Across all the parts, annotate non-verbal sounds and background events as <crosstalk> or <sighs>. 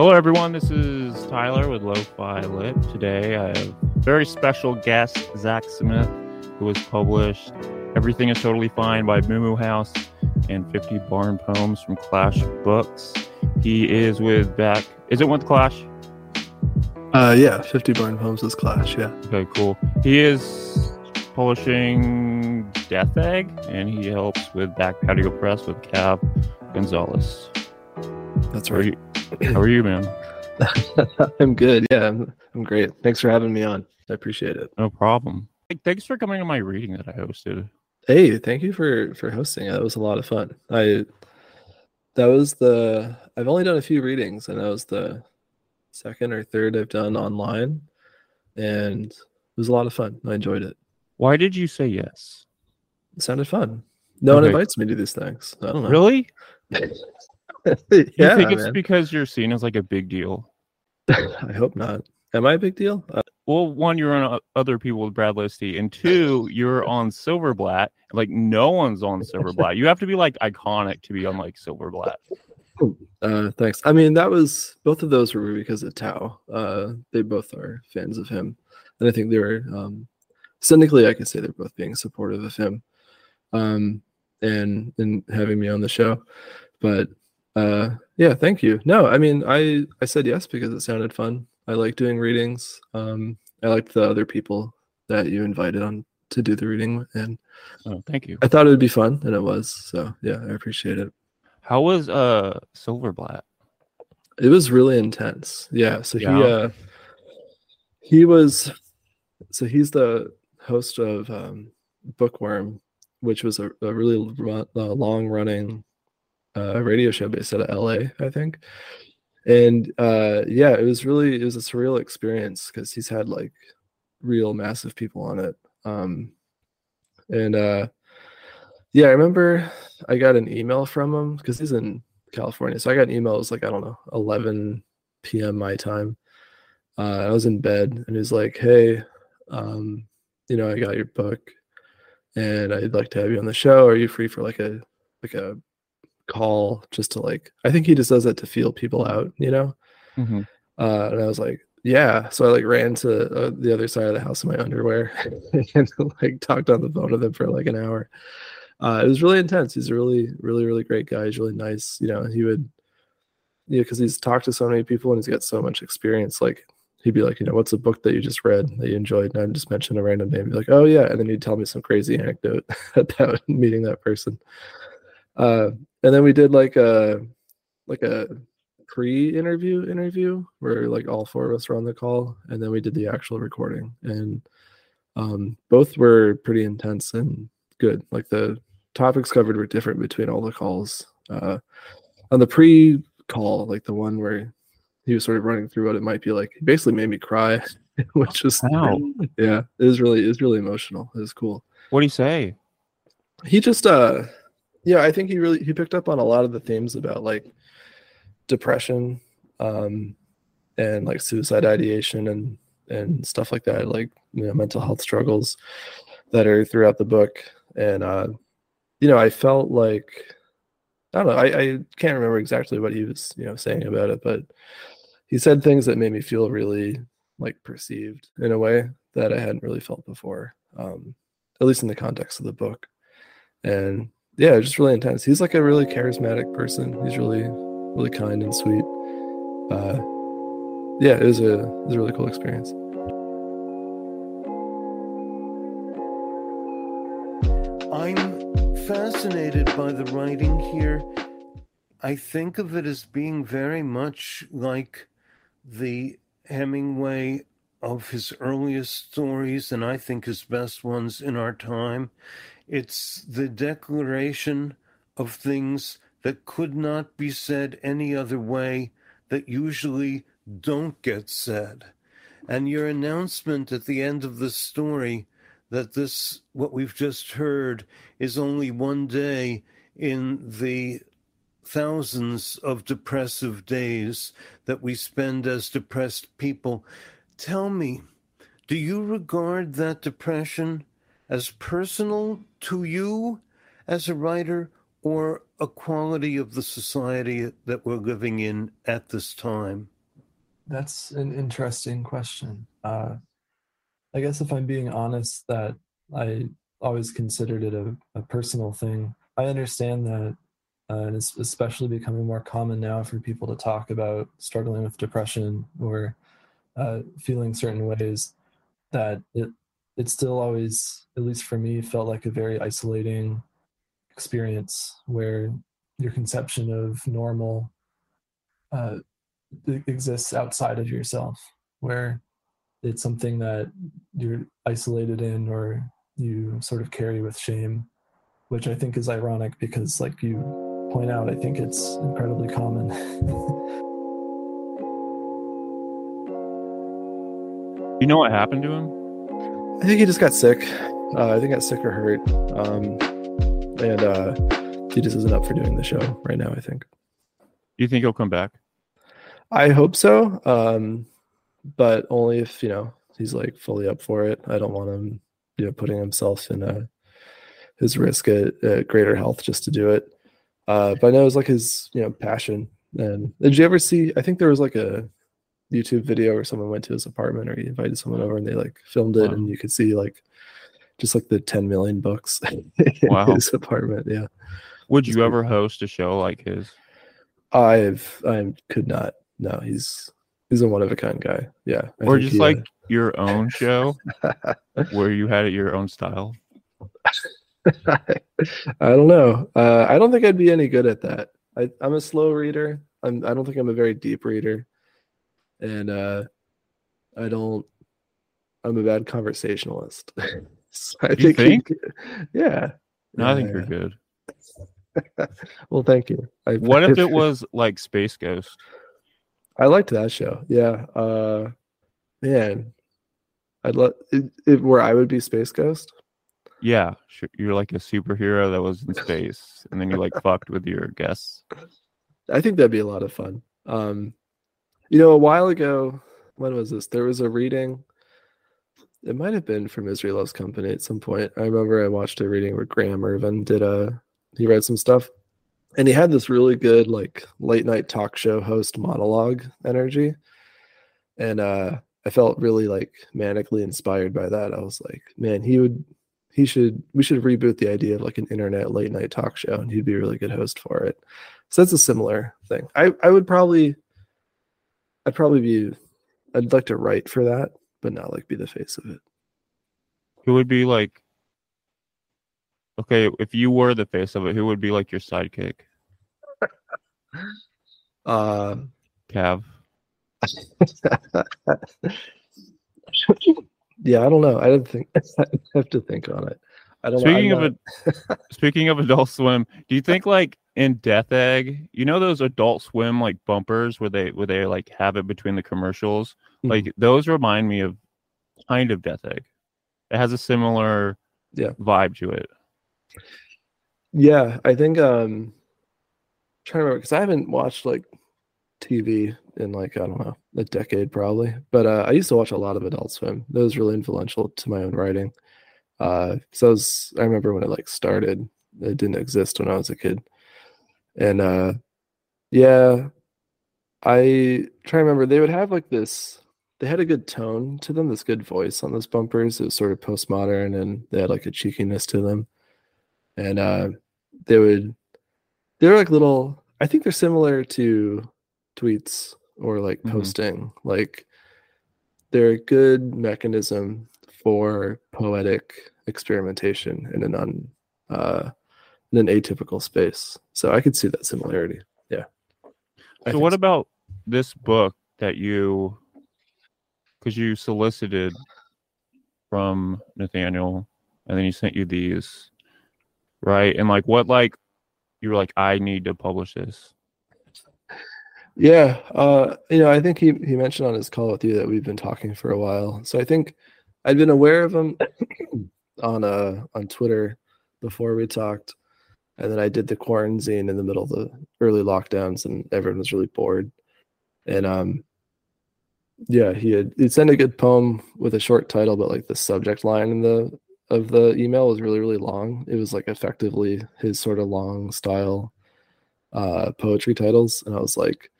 Hello, everyone. This is Tyler with Lo-Fi Lit. Today, I have a very special guest Zac Smith, who has published "Everything Is Totally Fine" by Muumuu House and 50 Barn Poems from Clash Books. He is with back. Is it with Clash? Uh, yeah, 50 Barn Poems is Clash, yeah. Okay, cool. He is publishing Death Egg, and he helps with Back Patio Press with Cav Gonzalez. That's right. How are you man? <laughs> I'm good. Yeah, I'm, I'm great. Thanks for having me on. I appreciate it. No problem. Thanks for coming to my reading that I hosted. Hey, thank you for for hosting. That was a lot of fun. I that was the I've only done a few readings and that was the second or third I've done online and it was a lot of fun. I enjoyed it. Why did you say yes? It sounded fun. No one invites me to these things. I don't know. Really? <laughs> <laughs> yeah, you think it's man. because you're seen as like a big deal? <laughs> I hope not. Am I a big deal? Uh, Well, one, you're on other people with Brad Listi, and <laughs> two, you're on Silverblatt. Like no one's on Silverblatt. You have to be like iconic to be on like Silverblatt. Uh, thanks. I mean, that was both of those were because of Tao. Uh, they both are fans of him, and I think they were um, cynically, I could say they're both being supportive of him, um, and and having me on the show. But uh, yeah, thank you. No, I mean, I I said yes because it sounded fun. I like doing readings. Um, I liked the other people that you invited on to do the reading, and Oh, thank you. I thought it would be fun, and it was. So yeah, I appreciate it. How was uh Silverblatt? It was really intense. Yeah. So Yeah. he uh he was so he's the host of um Bookworm, which was a, a really run, uh, long running uh radio show based out of LA, I think. And uh yeah, it was really it was a surreal experience because he's had like real massive people on it. Um and uh yeah, I remember I got an email from him because he's in California. So I got an email. It was like I don't know, 11 p.m. my time. Uh, I was in bed, and he's like, "Hey, um, you know, I got your book, and I'd like to have you on the show. Are you free for like a like a call just to like? I think he just does that to feel people out, you know." Mhm. Uh, and I was like, "Yeah." So I like ran to uh, the other side of the house in my underwear <laughs> and like talked on the phone with him for like an hour uh, it was really intense. He's a really, really, really great guy. He's really nice. You know, he would, you know, because he's talked to so many people and he's got so much experience. Like, he'd be like, you know, what's a book that you just read that you enjoyed? And I'd just mention a random name, be like, oh yeah, and then he'd tell me some crazy anecdote <laughs> about meeting that person. Uh, and then we did like a, like a pre-interview interview where like all four of us were on the call, and then we did the actual recording, and um, both were pretty intense and good. Like the topics covered were different between all the calls. Uh, on the pre call, like the one where he was sort of running through what it might be like, he basically made me cry, <laughs> which was Wow. yeah, it was really it was really emotional. It was cool. What do you say? He just uh yeah, I think he really he picked up on a lot of the themes about like depression, um, and like suicide ideation and and stuff like that, like you know, mental health struggles that are throughout the book. And uh, you know, I felt like I don't know, I, I can't remember exactly what he was, you know, saying about it, but he said things that made me feel really like perceived in a way that I hadn't really felt before. Um, at least in the context of the book. And yeah, just really intense. He's like a really charismatic person. He's really, really kind and sweet. Uh, yeah, it was a it was a really cool experience. I'm fascinated by the writing here. I think of it as being very much like the Hemingway of his earliest stories, and I think his best ones in our time. It's the declaration of things that could not be said any other way, that usually don't get said. And your announcement at the end of the story that this, what we've just heard, is only one day in the thousands of depressive days that we spend as depressed people. Tell me, do you regard that depression as personal to you as a writer or a quality of the society that we're living in at this time? that's an interesting question. Uh, I guess if I'm being honest, that I always considered it a, a personal thing. I understand that, uh, and it's especially becoming more common now for people to talk about struggling with depression or uh, feeling certain ways. That it it still always, at least for me, felt like a very isolating experience where your conception of normal uh, exists outside of yourself, where it's something that you're isolated in or you sort of carry with shame, which I think is ironic because, like you point out, I think it's incredibly common. <laughs> you know what happened to him? I think he just got sick. Uh, I think got sick or hurt. Um, and uh, he just isn't up for doing the show right now, I think. Do you think he'll come back? I hope so. Um, but only if, you know, he's like fully up for it. I don't want him, you know, putting himself in a, his risk at, at greater health just to do it. Uh, but I know it's like his, you know, passion. And did you ever see? I think there was like a YouTube video where someone went to his apartment or he invited someone over and they like filmed it wow. and you could see like just like the 10 million books <laughs> in wow. his apartment. Yeah. Would you ever host a show like his? I've I could not. No, he's he's a one of a kind guy. Yeah. I or just he, like uh, your own show <laughs> where you had it your own style. <laughs> I don't know. Uh, I don't think I'd be any good at that. I, I'm a slow reader. I'm I don't think I'm a very deep reader and uh, I don't. I'm a bad conversationalist. <laughs> so I you think, think? yeah. No, I think you're good. <laughs> well, thank you. I, what if it was like Space Ghost? I liked that show. Yeah. Uh, man, I'd love it, it, where I would be Space Ghost. Yeah, you're like a superhero that was in space, and then you like fucked with your guests. I think that'd be a lot of fun. Um, you know, a while ago, when was this? There was a reading. It might have been from Misery Loves Company at some point. I remember I watched a reading where Graham Irvin did a he read some stuff. And he had this really good like late night talk show host monologue energy. And uh I felt really like manically inspired by that. I was like, man, he would he should we should reboot the idea of like an internet late night talk show and he'd be a really good host for it. So that's a similar thing. I I would probably I'd probably be I'd like to write for that, but not like be the face of it. Who would be like Okay, if you were the face of it, who would be like your sidekick? uh Cav. <laughs> yeah, I don't know. I didn't think <laughs> I have to think on it. I don't speaking know. of a, <laughs> speaking of Adult Swim, do you think like in Death Egg, you know those Adult Swim like bumpers where they where they like have it between the commercials? Mm-hmm. Like those remind me of kind of Death Egg. It has a similar yeah vibe to it. Yeah, I think um I'm trying to remember because I haven't watched like TV in like I don't know a decade probably, but uh, I used to watch a lot of Adult Swim. That was really influential to my own writing. Uh, so I, was, I remember when it like started, it didn't exist when I was a kid, and uh, yeah, I try to remember they would have like this. They had a good tone to them, this good voice on those bumpers. It was sort of postmodern, and they had like a cheekiness to them, and uh, they would they're like little. I think they're similar to tweets or like mm-hmm. posting. Like they're a good mechanism for poetic experimentation in an un uh, in an atypical space. So I could see that similarity. Yeah. so what so. about this book that you because you solicited from Nathaniel and then he sent you these right and like what like you were like I need to publish this yeah, uh, you know, I think he he mentioned on his call with you that we've been talking for a while. So I think I'd been aware of him <clears throat> on uh on Twitter before we talked, and then I did the quarantine in the middle of the early lockdowns, and everyone was really bored. And um, yeah, he had he sent a good poem with a short title, but like the subject line in the of the email was really really long. It was like effectively his sort of long style uh poetry titles, and I was like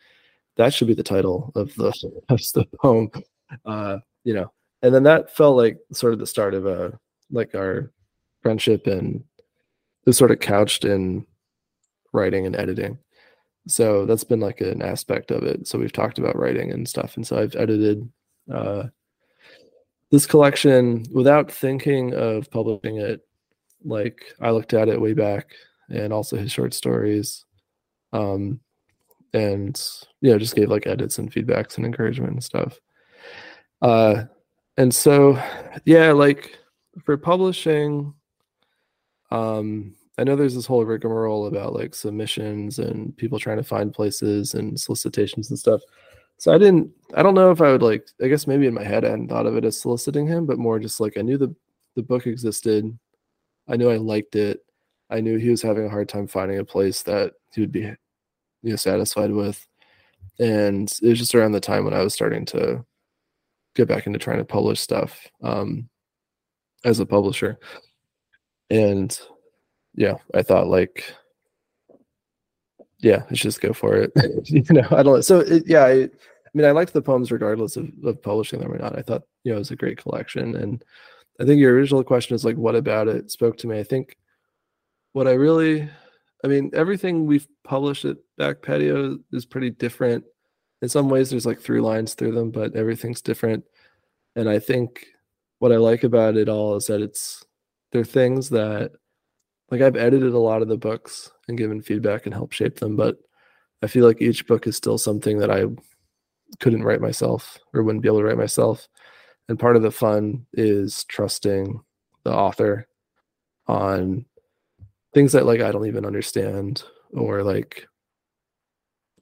that should be the title of the <laughs> of the poem. Uh, you know, and then that felt like sort of the start of a like our friendship and was sort of couched in writing and editing. So that's been like an aspect of it. So we've talked about writing and stuff. And so I've edited uh, this collection without thinking of publishing it. Like I looked at it way back and also his short stories. Um, and you know, just gave like edits and feedbacks and encouragement and stuff. Uh, and so yeah, like for publishing, um, I know there's this whole rigmarole about like submissions and people trying to find places and solicitations and stuff. So I didn't I don't know if I would like I guess maybe in my head I hadn't thought of it as soliciting him, but more just like I knew the the book existed. I knew I liked it. I knew he was having a hard time finding a place that he would be you know satisfied with. And it was just around the time when I was starting to get back into trying to publish stuff um, as a publisher. And yeah, I thought like, yeah, let's just go for it. <laughs> you know, I don't. So it, yeah, I, I mean, I liked the poems regardless of, of publishing them or not. I thought you know it was a great collection, and I think your original question is like, what about it spoke to me? I think what I really, I mean, everything we've published at Back Patio is pretty different. In some ways, there's like through lines through them, but everything's different. And I think what I like about it all is that it's there are things that like I've edited a lot of the books and given feedback and helped shape them, but I feel like each book is still something that I couldn't write myself or wouldn't be able to write myself. And part of the fun is trusting the author on things that like I don't even understand or like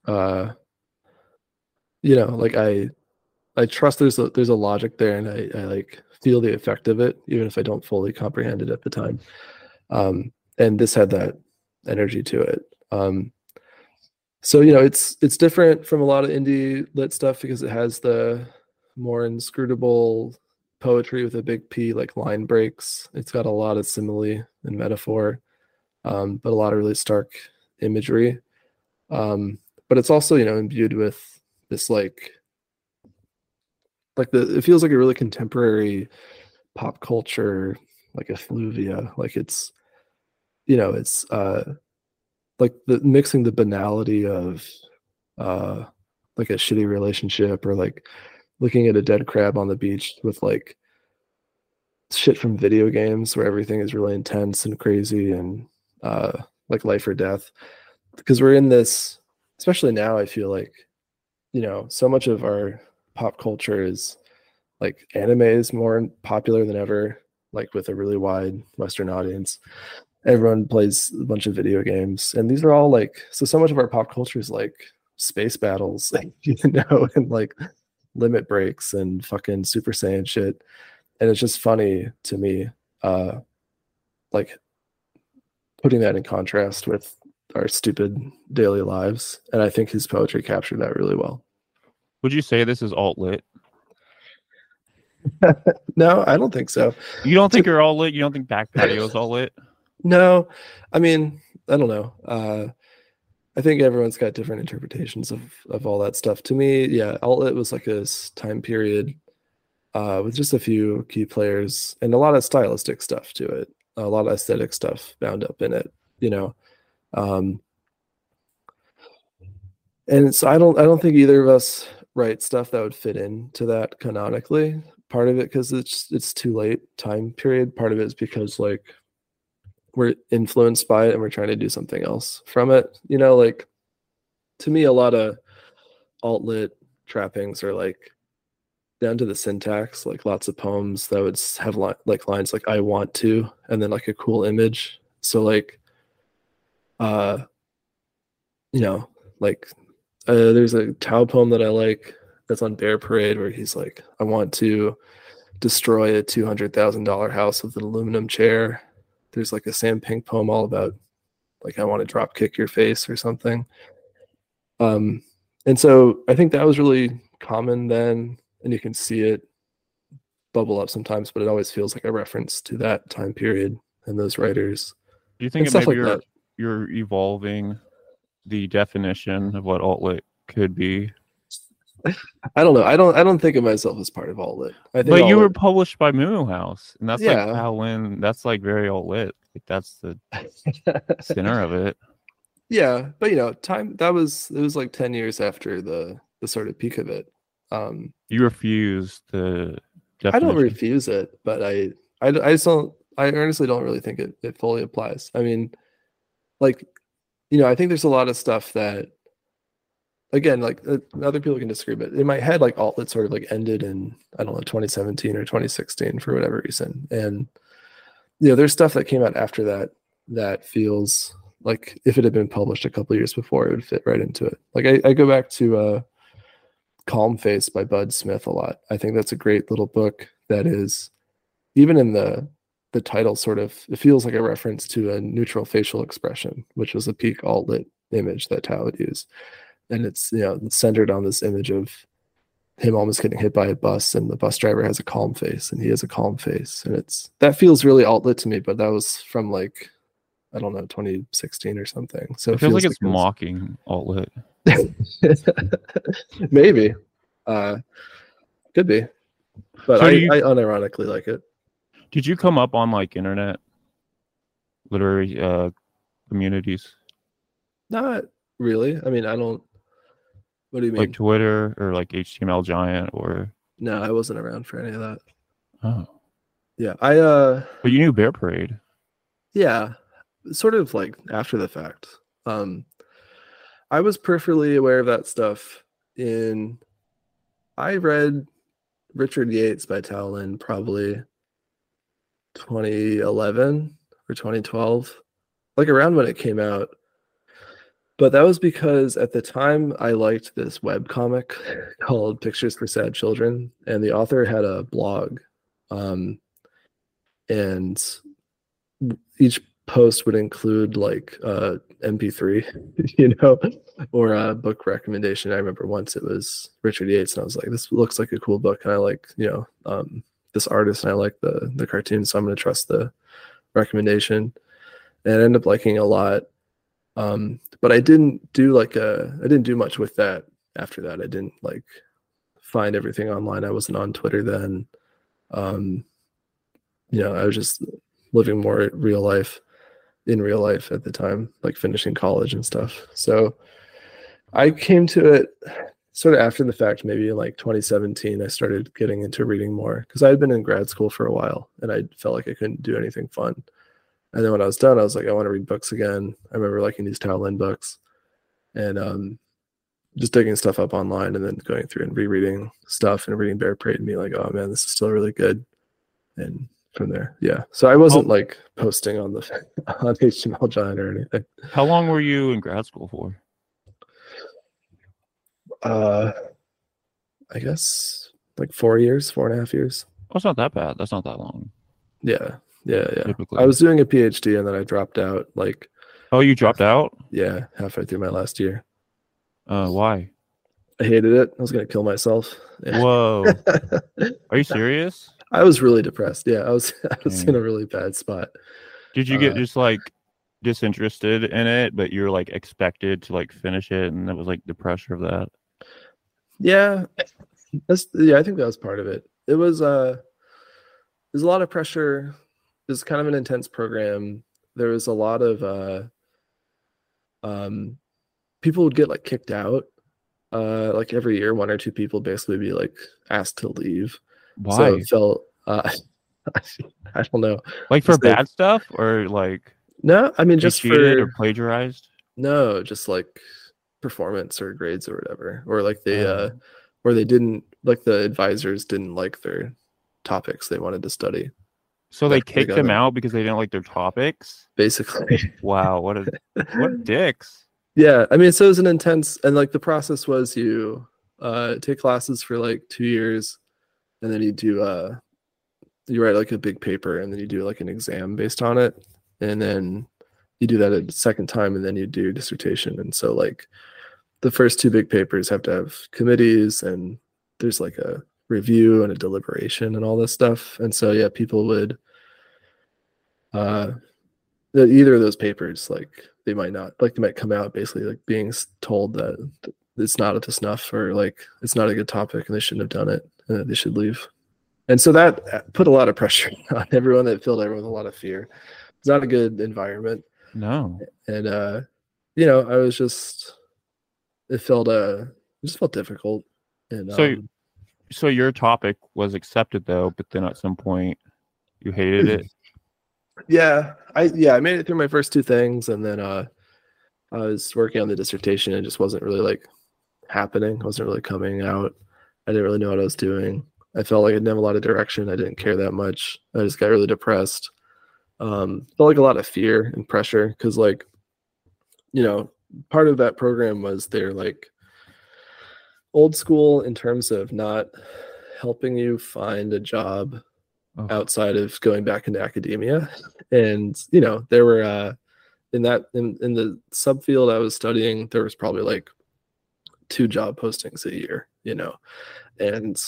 uh you know like I I trust there's a there's a logic there and I, I like feel the effect of it even if I don't fully comprehend it at the time. Um and this had that energy to it. Um so you know it's it's different from a lot of indie lit stuff because it has the more inscrutable poetry with a big P like line breaks. It's got a lot of simile and metaphor um, but a lot of really stark imagery. Um, but it's also, you know, imbued with this like, like the, it feels like a really contemporary pop culture, like effluvia. Like it's, you know, it's uh, like the mixing the banality of uh, like a shitty relationship or like looking at a dead crab on the beach with like shit from video games where everything is really intense and crazy and uh, like life or death because we're in this especially now i feel like you know so much of our pop culture is like anime is more popular than ever like with a really wide western audience everyone plays a bunch of video games and these are all like so so much of our pop culture is like space battles <laughs> you know and like limit breaks and fucking super saiyan shit and it's just funny to me uh like putting that in contrast with our stupid daily lives. And I think his poetry captured that really well. Would you say this is alt lit? <laughs> no, I don't think so. You don't think you're all lit? You don't think back <laughs> patio is all lit? No, I mean, I don't know. Uh, I think everyone's got different interpretations of of all that stuff. To me, yeah, alt lit was like a time period uh, with just a few key players and a lot of stylistic stuff to it a lot of aesthetic stuff bound up in it, you know. Um, and so I don't I don't think either of us write stuff that would fit into that canonically. Part of it because it's it's too late time period. Part of it is because like we're influenced by it and we're trying to do something else from it. You know, like to me, a lot of alt lit trappings are like down to the syntax, like lots of poems that would have li- like lines like "I want to" and then like a cool image. So like, uh, you know, like uh, there's a Tao poem that I like that's on Bear Parade where he's like, "I want to destroy a two hundred thousand dollar house with an aluminum chair." There's like a Sam Pink poem all about like I want to drop kick your face or something. Um, and so I think that was really common then and you can see it bubble up sometimes, but it always feels like a reference to that time period and those writers. Do you think maybe like you're, you're evolving the definition of what alt lit could be. I don't know. I don't. I don't think of myself as part of alt lit. I think But you were published by Moo House, and that's Yeah. like Tao Lin. That's like very alt lit. Like that's the <laughs> center of it. yeah, but you know, time that was it was like ten years after the the sort of peak of it. Um, You refuse the. I don't refuse it, but I, I, I just don't. I honestly don't really think it, it fully applies. I mean, like, you know, I think there's a lot of stuff that, again, like uh, other people can disagree, but in my head, like alt that sort of like ended in I don't know 2017 or 2016 for whatever reason, and you know, there's stuff that came out after that that feels like if it had been published a couple years before, it would fit right into it. Like I, I go back to uh Calm Face by Bud Smith a lot. I think that's a great little book that is even in the the title sort of it feels like a reference to a neutral facial expression, which was a peak alt-lit image that Tao would use. And it's you know centered on this image of him almost getting hit by a bus and the bus driver has a calm face and he has a calm face. And it's that feels really alt-lit to me, but that was from like I don't know, 2016 or something. So It feels like it's mocking alt lit. <laughs> Maybe. Uh could be. But So I, you- I unironically like it. Did you come up on like internet literary uh communities Not really. I mean, I don't what do you mean? like Twitter or like HTML Giant or no, I wasn't around for any of that. oh, Yeah. I uh but you knew Bear Parade. yeah, sort of like after the fact. Um I was peripherally aware of that stuff in I read Richard Yates by Tao Lin probably 2011 or 2012, like around when it came out. But that was because at the time I liked this web comic <laughs> called Pictures for Sad Children, and the author had a blog. Um, and each post would include like uh mp3 <laughs> you know or a book recommendation i remember once it was richard yates and i was like this looks like a cool book and i like you know um this artist and i like the the cartoon so i'm to trust the recommendation. And i ended up liking a lot. Um but i didn't do like a i didn't do much with that after that. I didn't like find everything online. I wasn't on twitter then. Um you know i was just living more real life in real life at the time, like finishing college and stuff. So I came to it sort of after the fact, maybe in like 2017. I started getting into reading more because I had been in grad school for a while and I felt like I couldn't do anything fun. And then when I was done, I was like, I want to read books again. I remember liking these Tao Lin books and um, just digging stuff up online and then going through and rereading stuff and reading Bear Parade and being like, oh man, this is still really good. And from there, yeah. So I wasn't Oh. like posting on the <laughs> on HTML Giant or anything. How long were you in grad school for? Uh, I guess like four years, four and a half years. Oh, it's not that bad. That's not that long. Yeah, yeah, yeah. Typically. I was doing a PhD and then I dropped out. Like, Oh, you dropped out? yeah, halfway through my last year. Uh, why? I hated it. I was gonna kill myself. Yeah. <laughs> Whoa. Are you serious? I was really depressed. Yeah, I was. <laughs> I was in a really bad spot. Did you get Uh, just like disinterested in it, but you're like expected to like finish it, and that was like the pressure of that? Yeah, that's yeah. I think that was part of it. It was uh, there's a lot of pressure. It's kind of an intense program. There was a lot of uh, um, people would get like kicked out. Uh, like every year, one or two people basically be like asked to leave. Why? So it felt uh, <laughs> I don't know. like for bad stuff, or like No, I mean just for or plagiarized? no, just like performance or grades or whatever, or like they uh, Oh. or they didn't like the advisors didn't like their topics they wanted to study. So they like, they kicked them out because they didn't like their topics. Basically, <laughs> Wow, what a what <laughs> dicks. yeah. I mean, so it was an intense, and like the process was you uh, take classes for like two years, and then you do uh, you write like a big paper, and then you do like an exam based on it, and then you do that a second time, and then you do dissertation. And so like the first two big papers have to have committees, and there's like a review and a deliberation and all this stuff. And so yeah, people would uh either of those papers like they might not like they might come out basically like being told that it's not at the snuff or like it's not a good topic and they shouldn't have done it. Uh, they should leave. And so that uh, put a lot of pressure <laughs> on everyone. That filled everyone with a lot of fear. It's not a good environment. No. And uh, you know, I was just it felt uh it just felt difficult. And So um, So your topic was accepted though, but then at some point you hated it. <laughs> yeah, I yeah, I made it through my first two things and then uh I was working on the dissertation and it just wasn't really like happening. wasn't really coming out. I didn't really know what I was doing. I felt like I didn't have a lot of direction. I didn't care that much. I just got really depressed. Um, felt like a lot of fear and pressure because, like, you know, part of that program was they're like old school in terms of not helping you find a job Oh. outside of going back into academia. And, you know, there were, uh, in that, in, in the subfield I was studying, there was probably like two job postings a year, you know, and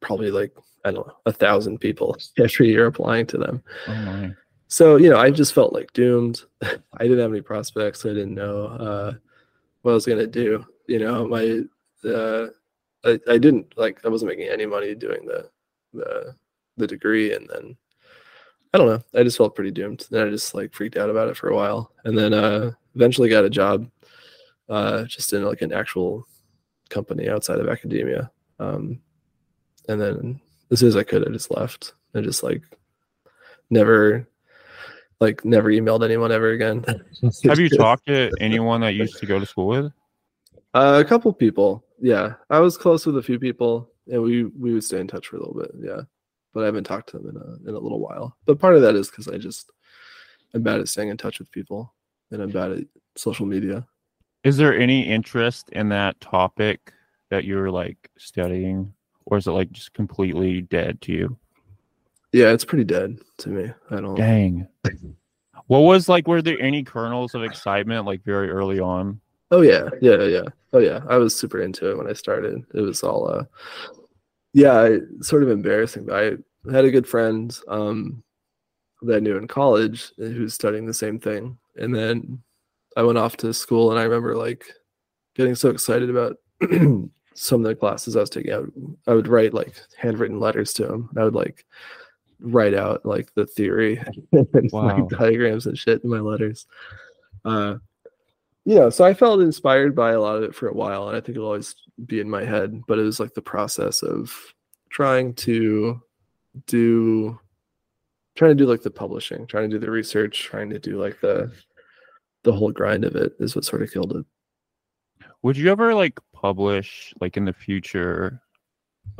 probably like, I don't know, a thousand people <laughs> every year applying to them. Oh. So, you know, I just felt like doomed. <laughs> I didn't have any prospects. I didn't know uh, what I was going to do. You know, my, uh, I, I didn't like, I wasn't making any money doing the, the, the degree. And then I don't know, I just felt pretty doomed. Then I just like freaked out about it for a while. And then uh, eventually got a job uh, just in like an actual company outside of academia. Um, and then as soon as I could, I just left. I just like never like never emailed anyone ever again. <laughs> Have you talked to anyone that you used to go to school with? Uh, a couple people. Yeah, I was close with a few people, and we we would stay in touch for a little bit. Yeah, but I haven't talked to them in a in a little while. But part of that is because I just I'm bad at staying in touch with people, and I'm bad at social media. Is there any interest in that topic that you're like studying, or is it like just completely dead to you? Yeah, it's pretty dead to me. I don't. Dang. What was like? Were there any kernels of excitement like very early on? Oh yeah, yeah, yeah. Oh yeah. I was super into it when I started. It was all uh yeah, I, sort of embarrassing. But I had a good friend um that I knew in college uh, who was studying the same thing. And then I went off to school and I remember like getting so excited about <clears throat> some of the classes I was taking. I would, I would write like handwritten letters to him. I would like write out like the theory <laughs> and Wow. like diagrams and shit in my letters. Uh you know, so I felt inspired by a lot of it for a while, and I think it'll always be in my head. But it was like the process of trying to do, trying to do like the publishing, trying to do the research, trying to do like the, the whole grind of it is what sort of killed it. Would you ever like publish like in the future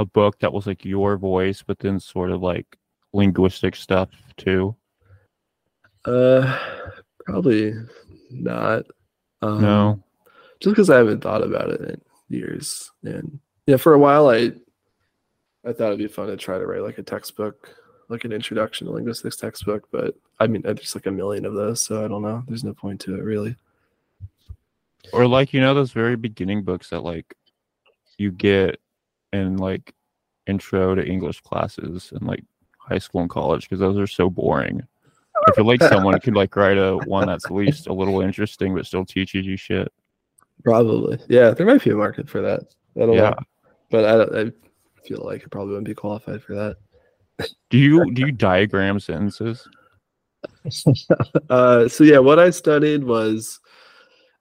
a book that was like your voice, but then sort of like linguistic stuff too? Uh, probably not. Um, No. just because I haven't thought about it in years. And yeah, for a while, I I thought it'd be fun to try to write like a textbook, like an introduction to linguistics textbook. But I mean, there's like a million of those, so I don't know. There's no point to it really. Or like you know those very beginning books that like you get in like intro to English classes and like high school and college because those are so boring. I feel like someone could like write a one that's at least a little interesting but still teaches you shit. Probably, yeah. There might be a market for that. I don't Yeah. know, but I, don't- I feel like I probably wouldn't be qualified for that. Do you do you diagram sentences? <laughs> uh, so yeah, what I studied was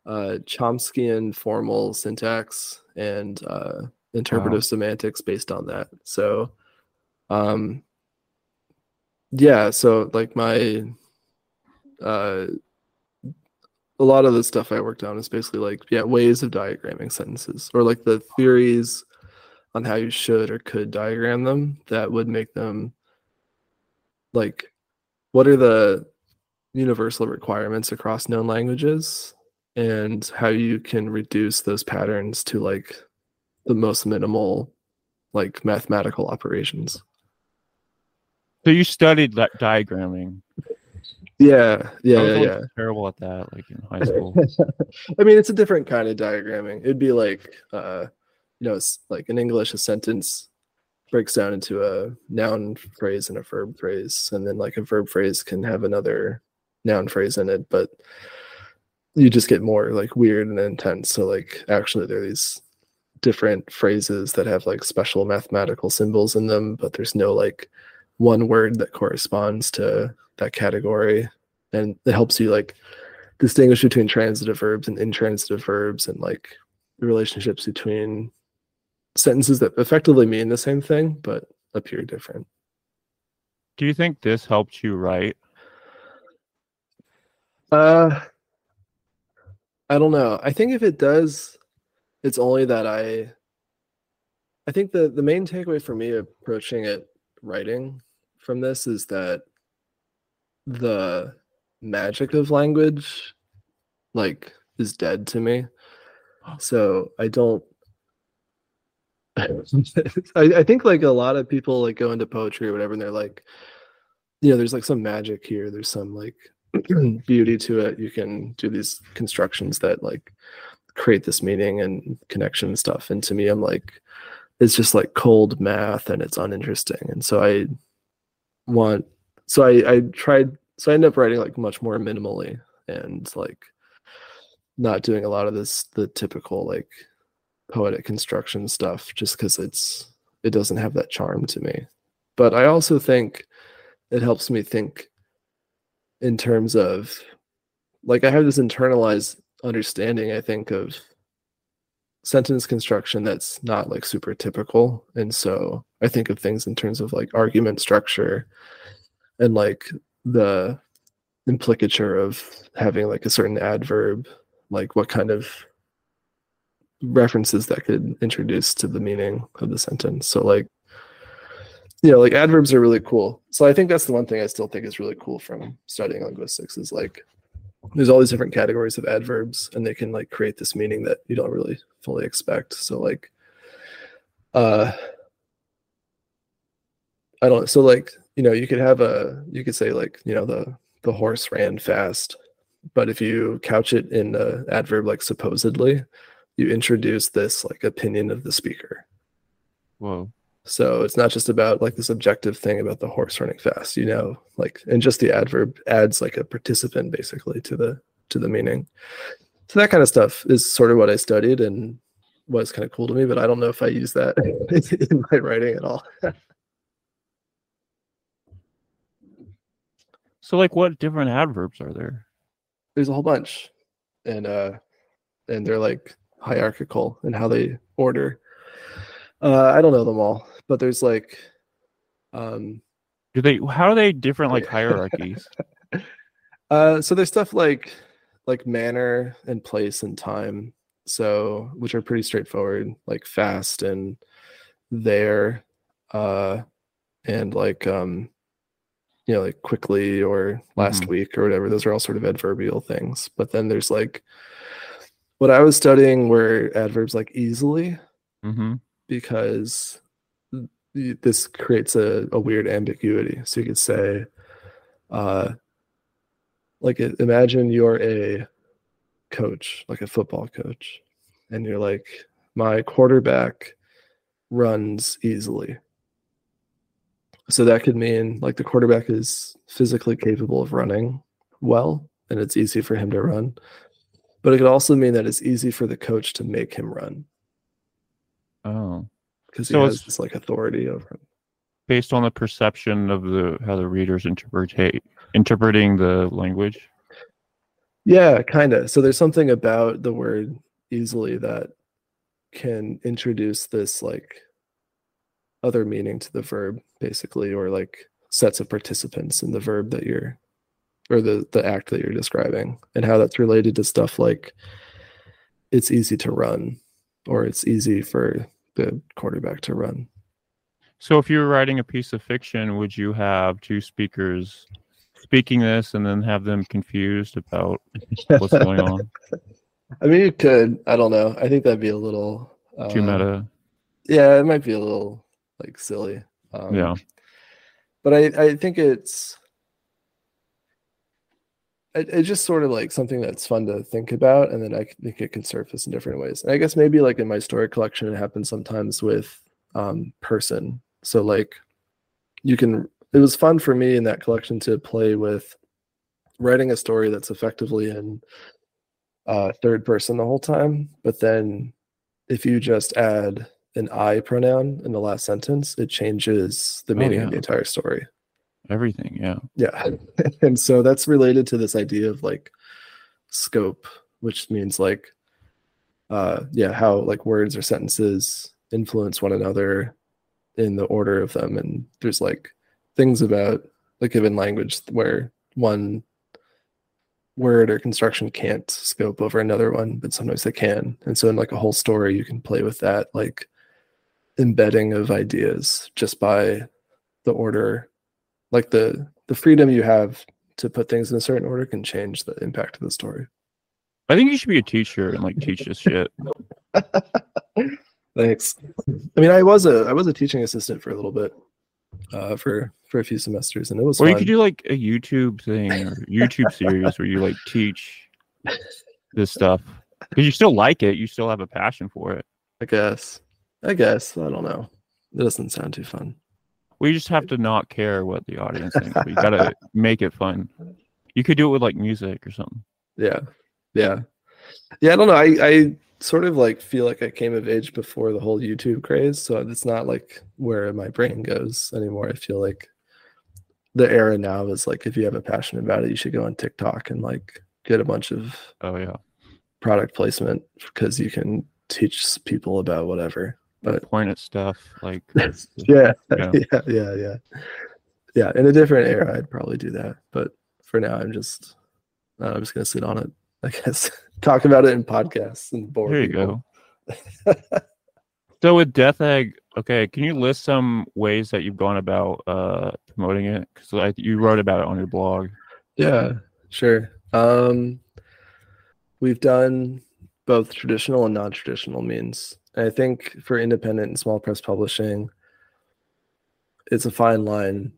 uh, Chomskyan formal syntax and uh, interpretive Wow. semantics based on that. So, um, yeah, so like my uh, a lot of the stuff I worked on is basically like yeah ways of diagramming sentences or like the theories on how you should or could diagram them that would make them like what are the universal requirements across known languages and how you can reduce those patterns to like the most minimal like mathematical operations So you studied that diagramming. yeah yeah I was yeah, yeah. terrible at that, like in high school. <laughs> I mean, it's a different kind of diagramming. It'd be like, uh, you know, it's like in English, a sentence breaks down into a noun phrase and a verb phrase, and then like a verb phrase can have another noun phrase in it, but you just get more like weird and intense. So like, actually, there are these different phrases that have like special mathematical symbols in them, but there's no like one word that corresponds to that category. And it helps you like distinguish between transitive verbs and intransitive verbs and like the relationships between sentences that effectively mean the same thing but appear different. Do you think this helped you write? Uh I don't know. I think if it does, it's only that I I think the the main takeaway for me approaching it writing from this is that the magic of language like is dead to me. So I don't <laughs> I, I think like a lot of people like go into poetry or whatever and they're like, you know, there's like some magic here. There's some like <clears throat> beauty to it. You can do these constructions that like create this meaning and connection and stuff. And to me, I'm like, it's just like cold math and it's uninteresting. And so I want, so I, I tried, so I ended up writing like much more minimally and like not doing a lot of this, the typical like poetic construction stuff just because it's, it doesn't have that charm to me. But I also think it helps me think in terms of like I have this internalized understanding, I think, of sentence construction that's not like super typical. And so I think of things in terms of like argument structure and like the implicature of having like a certain adverb, like what kind of references that could introduce to the meaning of the sentence. So like you know, like adverbs are really cool. So I think that's the one thing I still think is really cool from studying linguistics is like there's all these different categories of adverbs and they can like create this meaning that you don't really fully expect. So like uh I don't so like, you know, you could have a you could say like, you know, the the horse ran fast, but if you couch it in the adverb like supposedly, you introduce this like opinion of the speaker. Whoa. So it's not just about like this objective thing about the horse running fast, you know, like and just the adverb adds like a participant basically to the to the meaning. So that kind of stuff is sort of what I studied and was kind of cool to me, but I don't know if I use that <laughs> in my writing at all. so like what different adverbs are there? There's a whole bunch. And uh and they're like hierarchical and how they order. Uh I don't know them all but there's like um do they how are they different like <laughs> hierarchies uh so there's stuff like like manner and place and time so which are pretty straightforward like fast and there uh and like um you know like quickly or last mm-hmm. week or whatever those are all sort of adverbial things but then there's like what i was studying were adverbs like easily mm-hmm. because this creates a, a weird ambiguity. So you could say, uh, like, imagine you're a coach, like a football coach, and you're like, my quarterback runs easily. So that could mean like the quarterback is physically capable of running well, and it's easy for him to run. But it could also mean that it's easy for the coach to make him run. Oh because so he has this like authority over him. Based on the perception of the how the readers interpret interpreting the language. Yeah, kind of. So there's something about the word easily that can introduce this like other meaning to the verb basically or like sets of participants in the verb that you're or the the act that you're describing and how that's related to stuff like it's easy to run or it's easy for the quarterback to run. So, if you were writing a piece of fiction, would you have two speakers speaking this and then have them confused about what's going on? <laughs> I mean, you could. I don't know. I think that'd be a little uh, too meta. Yeah, it might be a little like silly. Um, yeah, but I I think it's it's just sort of like something that's fun to think about and then i think it can surface in different ways and i guess maybe like in my story collection it happens sometimes with um, person so like you can it was fun for me in that collection to play with writing a story that's effectively in uh, third person the whole time but then if you just add an I pronoun in the last sentence, it changes the Oh, meaning yeah. of the entire story. Everything, yeah. Yeah. <laughs> and so that's related to this idea of like scope, which means like uh yeah, how like words or sentences influence one another in the order of them. And there's like things about the given language where one word or construction can't scope over another one, but sometimes they can. And so in like a whole story, you can play with that like embedding of ideas just by the order like the the freedom you have to put things in a certain order can change the impact of the story. I think you should be a teacher and like teach this shit. <laughs> Thanks. I mean, I was a I was a teaching assistant for a little bit, uh, for for a few semesters, and it was. Or you could do like a YouTube thing or YouTube series where you like teach this stuff because you still like it, you still have a passion for it. I guess. I guess. I don't know. It doesn't sound too fun. We just have to not care what the audience thinks. We gotta make it fun. You could do it with like music or something. Yeah. Yeah. Yeah. I don't know. I I sort of like feel like I came of age before the whole YouTube craze, so it's not like where my brain goes anymore. I feel like the era now is like if you have a passion about it, you should go on TikTok and like get a bunch of Oh yeah, product placement because you can teach people about whatever. But point at stuff like <laughs> yeah, Yeah. <laughs> yeah, yeah, yeah, yeah. In a different era, I'd probably do that. But for now, I'm just, uh, I'm just gonna sit on it. I guess <laughs> talk about it in podcasts and bore there you people. go. So with Death Egg, okay, can you list some ways that you've gone about uh promoting it? Because you wrote about it on your blog. Yeah, sure. Um, we've done both traditional and non-traditional means. I think for independent and small press publishing, it's a fine line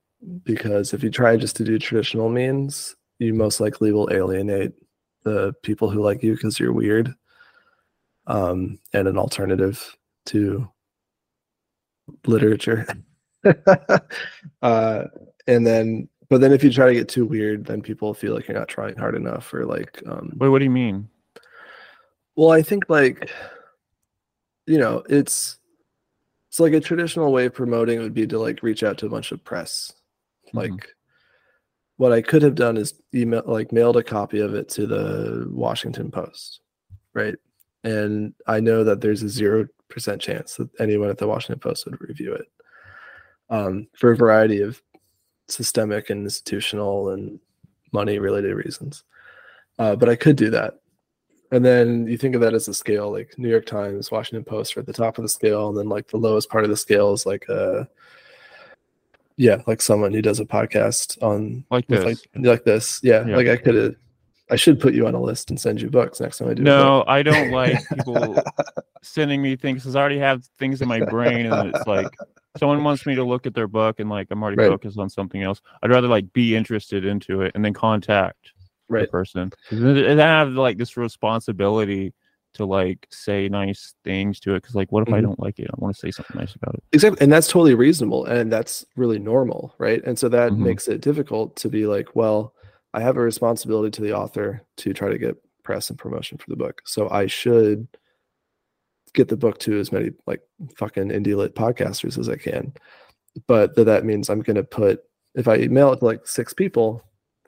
because if you try just to do traditional means, you most likely will alienate the people who like you because you're weird um, and an alternative to literature. <laughs> uh, and then but then if you try to get too weird then people feel like you're not trying hard enough or like um Wait, what do you mean? well i think like you know it's it's like a traditional way of promoting would be to like reach out to a bunch of press. Mhm. like what i could have done is email like mailed a copy of it to the washington post right? And i know that there's a zero percent chance that anyone at the washington post would review it um, for a variety of systemic and institutional and money related reasons. Uh, but i could do that and then you think of that as a scale like new york times washington post are at the top of the scale and then like the lowest part of the scale is like uh yeah like someone who does a podcast on Like this? like like this yeah, Yeah. like i could have i should put you on a list and send you books next time i do No. I don't <laughs> like people sending me things because I already have things in my brain, and it's like someone wants me to look at their book, and like I'm already Right. focused on something else. I'd rather like be interested into it and then contact right person. then I have like this responsibility to like say nice things to it. Because like, what if I Mhm. don't like it? I want to say something nice about it. exactly and that's totally reasonable and that's really normal right and so that Mhm. makes it difficult to be like well i have a responsibility to the author to try to get press and promotion for the book so i should get the book to as many like fucking indie lit podcasters as i can but that that means i'm going to put if i email it to like six people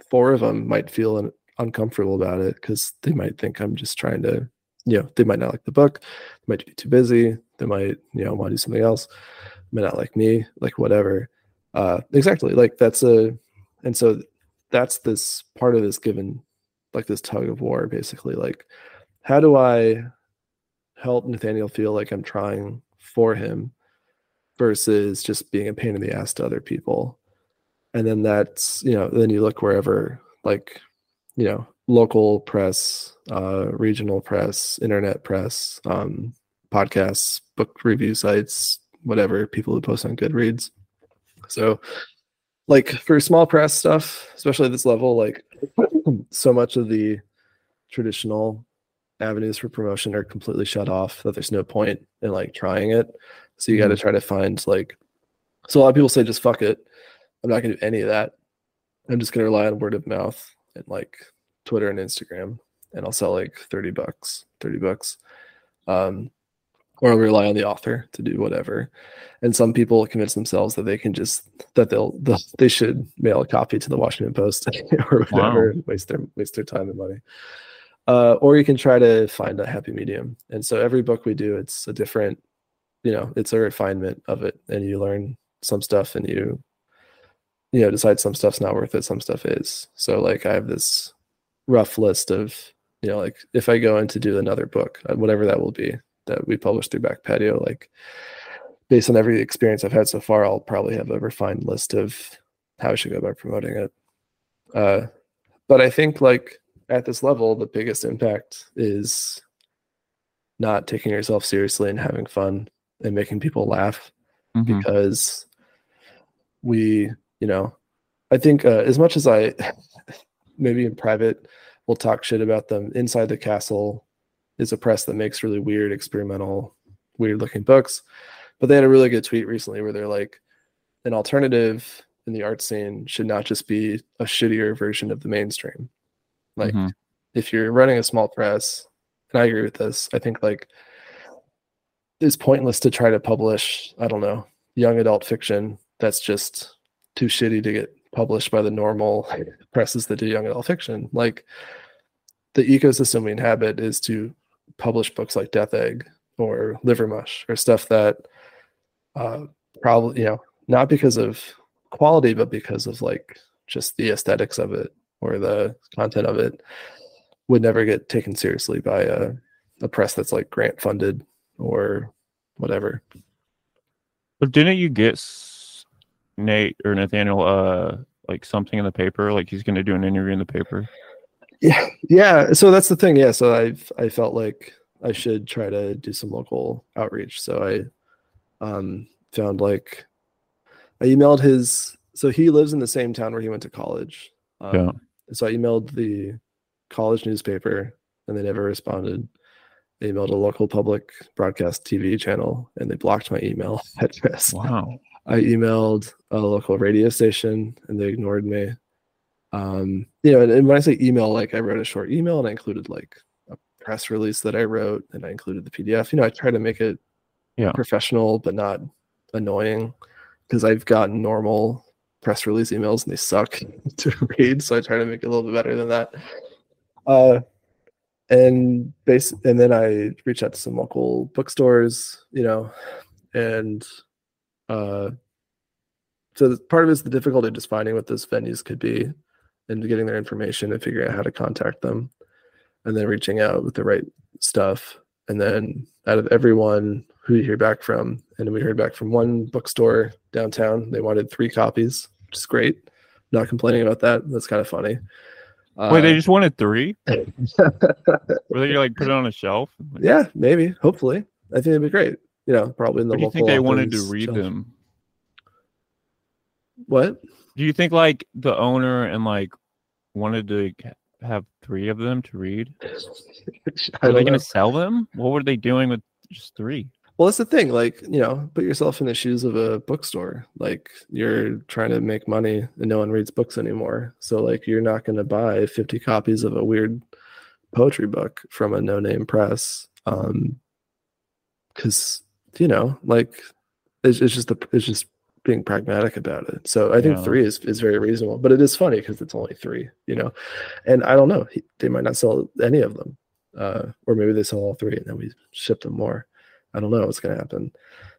four of them might feel un- uncomfortable about it because they might think i'm just trying to you know they might not like the book they might be too busy they might you know want to do something else may not like me like whatever. Uh exactly like that's a and so that's this part of this given like this tug of war basically like how do i help nathaniel feel like i'm trying for him versus just being a pain in the ass to other people and then that's you know then you look wherever like you know local press uh regional press internet press um podcasts book review sites whatever people who post on goodreads. So like for small press stuff especially this level like <clears throat> so much of the traditional avenues for promotion are completely shut off that there's no point in like trying it. So you got to try to find like so a lot of people say just fuck it i'm not going to do any of that i'm just going to rely on word of mouth and like twitter and instagram and i'll sell like 30 bucks 30 bucks um or rely on the author to do whatever. And some people convince themselves that they can just that they'll, they'll they should mail a copy to the Washington Post <laughs> or whatever, Wow. waste their waste their time and money. Uh, or you can try to find a happy medium. And so every book we do, it's a different, you know, it's a refinement of it, and you learn some stuff, and you, you know, decide some stuff's not worth it, some stuff is. So like I have this rough list of, you know, like if I go in to do another book, uh, whatever that will be, that we publish through Back Patio, like based on every experience I've had so far, I'll probably have a refined list of how I should go about promoting it. Uh, but I think like at this level, the biggest impact is not taking yourself seriously and having fun and making people laugh Mhm. because we, you know, I think uh, as much as I <laughs> maybe in private will talk shit about them, inside the castle is a press that makes really weird, experimental, weird looking books. But they had a really good tweet recently where they're like, an alternative in the art scene should not just be a shittier version of the mainstream. Like, Mhm. if you're running a small press, and I agree with this, I think like it's pointless to try to publish, I don't know, young adult fiction that's just too shitty to get published by the normal <laughs> presses that do young adult fiction. Like the ecosystem we inhabit is to publish books like Death Egg or Liver Mush or stuff that uh, probably, you know, not because of quality, but because of like just the aesthetics of it or the content of it would never get taken seriously by a, a press that's like grant funded or whatever. But didn't you get Nate or Nathaniel uh like something in the paper? Like he's gonna do an interview in the paper. Yeah, yeah. So that's the thing. Yeah. So I've I felt like I should try to do some local outreach. So I um found like I emailed his. So he lives in the same town where he went to college. Um, Yeah. So I emailed the college newspaper, and they never responded. I emailed a local public broadcast TV channel, and they blocked my email <laughs> address. Wow. I emailed a local radio station and they ignored me. Um, you know, and, and when I say email, like I wrote a short email and I included like a press release that I wrote and I included the PDF. You know, I try to make it Yeah. professional but not annoying because I've gotten normal press release emails and they suck <laughs> to read. So I try to make it a little bit better than that. Uh and base and then I reached out to some local bookstores, you know, and uh so part of it is the difficulty of just finding what those venues could be and getting their information and figuring out how to contact them and then reaching out with the right stuff. And then out of everyone who you hear back from and we heard back from one bookstore downtown they wanted three copies which is great. Not complaining about that. That's kind of funny. Wait, they Uh, just wanted three? <laughs> Were they like put it on a shelf? Yeah maybe. Hopefully. I think it'd be great you know probably in the do you think they wanted to read shelf. them? what Do you think like the owner and like wanted to have three of them to read? <laughs> Are they going to sell them? What were they doing with just three? Well, that's the thing. Like, you know, put yourself in the shoes of a bookstore. Like, you're trying to make money and no one reads books anymore. So, like, you're not going to buy 50 copies of a weird poetry book from a no name press. Um, cause, you know, like, it's, it's just, the, it's just being pragmatic about it. So, I think Yeah. three is, is very reasonable, but it is funny because it's only three, you know, and I don't know, he- they might not sell any of them. Uh, or maybe they sell all three and then we ship them more. I don't know what's going to happen.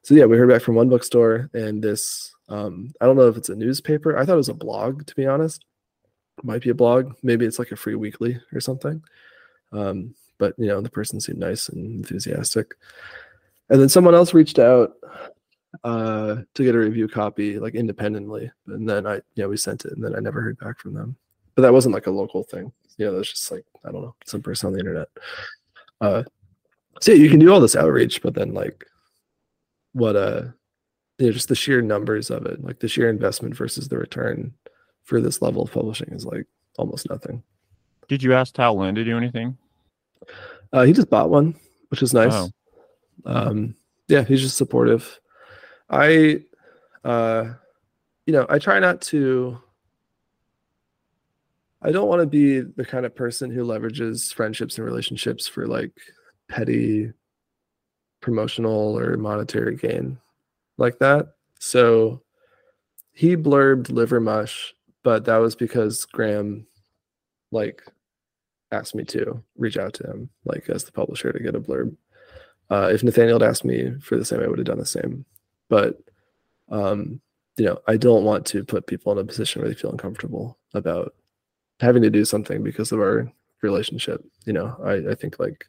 So yeah, we heard back from one bookstore and this. Um, I don't know if it's a newspaper. I thought it was a blog, to be honest. Might be a blog. Maybe it's like a free weekly or something. Um, but you know, the person seemed nice and enthusiastic. And then someone else reached out uh, to get a review copy, like independently. And then I, yeah, we sent it, and then I never heard back from them. But that wasn't like a local thing. You know, that's just like I don't know, some person on the internet. Uh, so yeah, you can do all this outreach, but then like what uh you know, just the sheer numbers of it, like the sheer investment versus the return for this level of publishing is like almost nothing. Did you ask Tao Lin to do anything? Uh he just bought one, which is nice. Oh. Um yeah, he's just supportive. I uh you know, I try not to I don't want to be the kind of person who leverages friendships and relationships for like petty promotional or monetary gain like that. So he blurbed liver mush, but that was because Graham like asked me to reach out to him, like as the publisher to get a blurb. Uh, if Nathaniel had asked me for the same, I would have done the same. But um, you know, I don't want to put people in a position where they feel uncomfortable about having to do something because of our relationship. You know, I, I think like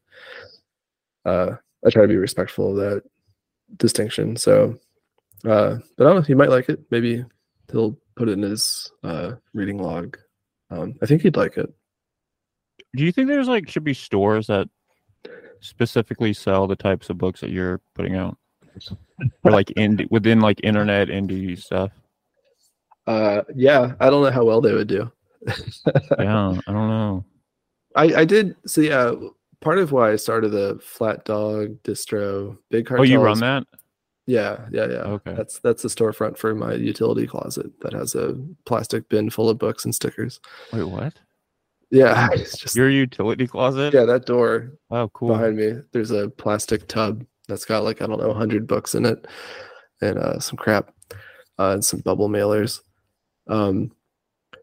uh I try to be respectful of that distinction. So uh but I don't know, he might like it. Maybe he'll put it in his uh reading log. Um I think he'd like it. Do you think there's like should be stores that specifically sell the types of books that you're putting out? or like indie within like internet indie stuff? Uh yeah, I don't know how well they would do. <laughs> yeah, I don't know. I I did so yeah. Part of why I started the Flat Dog distro big cartel. Oh, you run that? Yeah, yeah, yeah. Okay. That's that's the storefront for my utility closet that has a plastic bin full of books and stickers. Wait, what? Yeah, <laughs> it's just Your utility closet? yeah. That door Oh, cool. behind me, there's a plastic tub that's got like I don't know, hundred books in it, and uh, some crap, uh, and some bubble mailers. Um,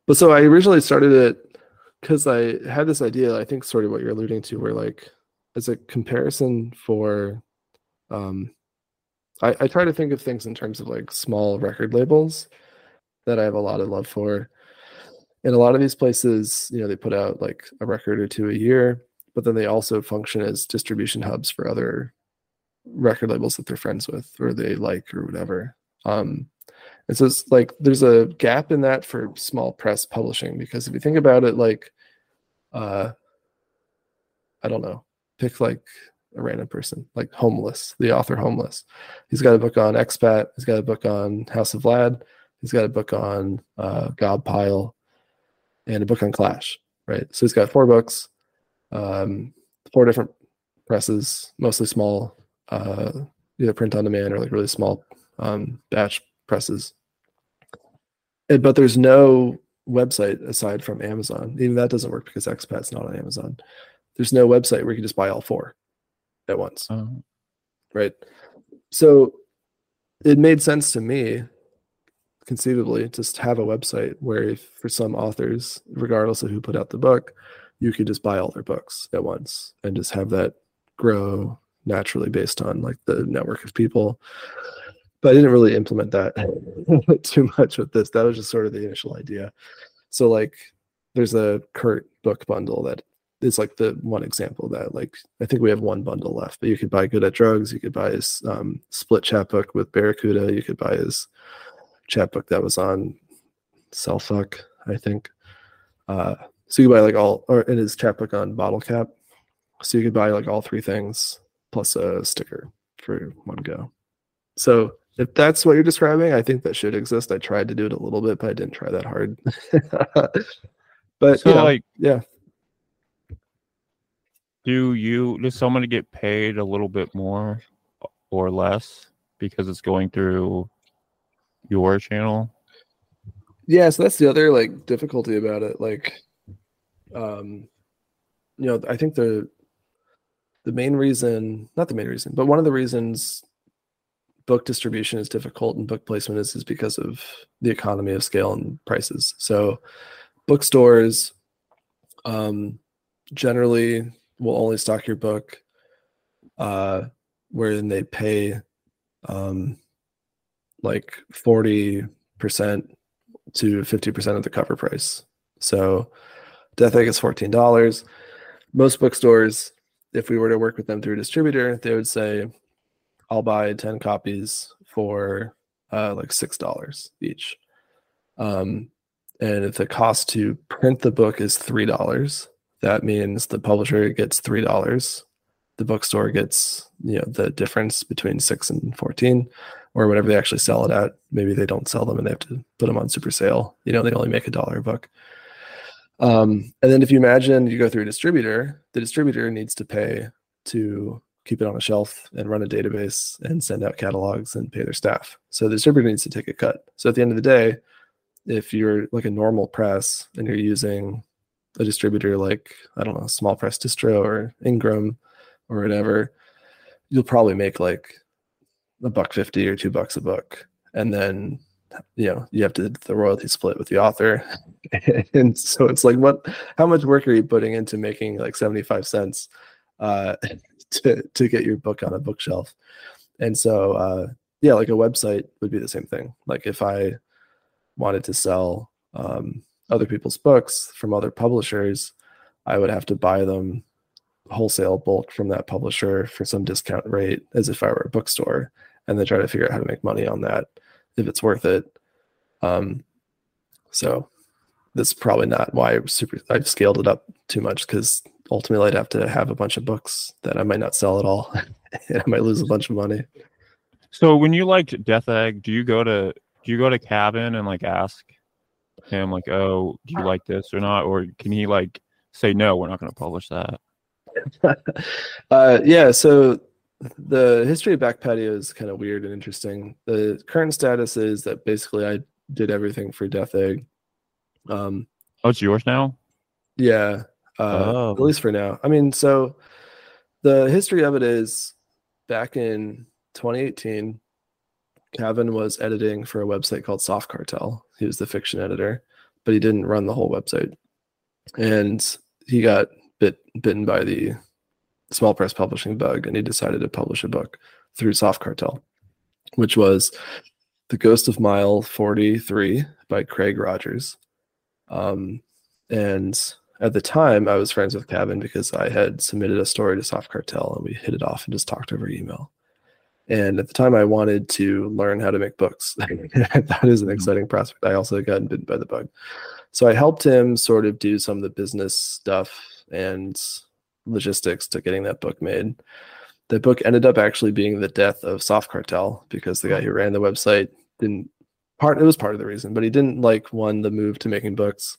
but so I originally started it because I had this idea. I think sort of what you're alluding to, where like as a comparison for, um, I, I try to think of things in terms of like small record labels that I have a lot of love for. And a lot of these places, you know, they put out like a record or two a year, but then they also function as distribution hubs for other record labels that they're friends with or they like or whatever. Um, and so it's like there's a gap in that for small press publishing because if you think about it, like, uh, I don't know, pick like a random person, like Homeless, the author Homeless. He's got a book on Expat. He's got a book on House of Vlad. He's got a book on uh, Pile, and a book on Clash. Right. So he's got four books, um, four different presses, mostly small, uh, either print on demand or like really small um, batch presses. But there's no website aside from Amazon. Even that doesn't work because Expat's not on Amazon. There's no website where you can just buy all four at once Oh, right? So it made sense to me, conceivably, just have a website where, if for some authors, regardless of who put out the book, you could just buy all their books at once and just have that grow naturally based on like the network of people. But I didn't really implement that <laughs> too much with this. That was just sort of the initial idea. So like there's a Kurt book bundle that is like the one example that like I think we have one bundle left, but you could buy Good at Drugs, you could buy his um, split chapbook with Barracuda, you could buy his chapbook that was on Cellfuck, I think. Uh, so you could buy like all, or in his chapbook on Bottle Cap. So you could buy like all three things plus a sticker for one go. So if that's what you're describing, I think that should exist. I tried to do it a little bit, but I didn't try that hard. <laughs> but so you know, like, yeah, do you does someone get paid a little bit more or less because it's going through your channel? yeah so that's the other like difficulty about it like um you know i think the the main reason not the main reason but one of the reasons book distribution is difficult and book placement is is because of the economy of scale and prices so bookstores um generally will only stock your book uh wherein they pay um like 40% to 50% of the cover price. So Death Egg is $14. Most bookstores, if we were to work with them through a distributor, they would say, I'll buy 10 copies for uh, like $6 each. Um, and if the cost to print the book is $3, that means the publisher gets $3. The bookstore gets, you know, the difference between 6 and 14 or whatever they actually sell it at. Maybe they don't sell them and they have to put them on super sale. You know, they only make a dollar a book. Um, and then if you imagine you go through a distributor, the distributor needs to pay to keep it on a shelf and run a database and send out catalogs and pay their staff. So the distributor needs to take a cut. So at the end of the day, if you're like a normal press and you're using a distributor like I don't know, small press distro or Ingram or whatever, you'll probably make like a buck fifty or two bucks a book, and then you know you have to the royalty split with the author, <laughs> and so it's like what how much work are you putting into making like seventy five cents uh, <laughs> to to get your book on a bookshelf, and so uh, yeah, like a website would be the same thing. Like if I wanted to sell um, other people's books from other publishers, I would have to buy them wholesale bulk from that publisher for some discount rate as if I were a bookstore and then try to figure out how to make money on that if it's worth it. Um, so that's probably not why I super I've scaled it up too much because ultimately I'd have to have a bunch of books that I might not sell at all <laughs> and I might lose a bunch of money. So when you liked Death Egg, do you go to do you go to Cavan and like ask him like, oh, do you like this or not, or can he like say no, we're not going to publish that? <laughs> uh, yeah, so the history of back patio is kind of weird and interesting. The current status is that basically I did everything for Death Egg. Um, oh, it's yours now. Yeah, uh, oh. at least for now. I mean, so the history of it is back in 2018. Cavan was editing for a website called Soft Cartel. He was the fiction editor, but he didn't run the whole website, and he got bit bitten by the small press publishing bug and he decided to publish a book through Soft Cartel, which was The Ghost of Mile 43 by Craig Rogers. Um, and at the time, I was friends with Cavan because I had submitted a story to Soft Cartel and we hit it off and just talked over email. And at the time, I wanted to learn how to make books. <laughs> that is an exciting prospect. I also got bitten by the bug. So I helped him sort of do some of the business stuff and logistics to getting that book made. The book ended up actually being the death of Soft Cartel because the guy who ran the website didn't part it was part of the reason, but he didn't like one the move to making books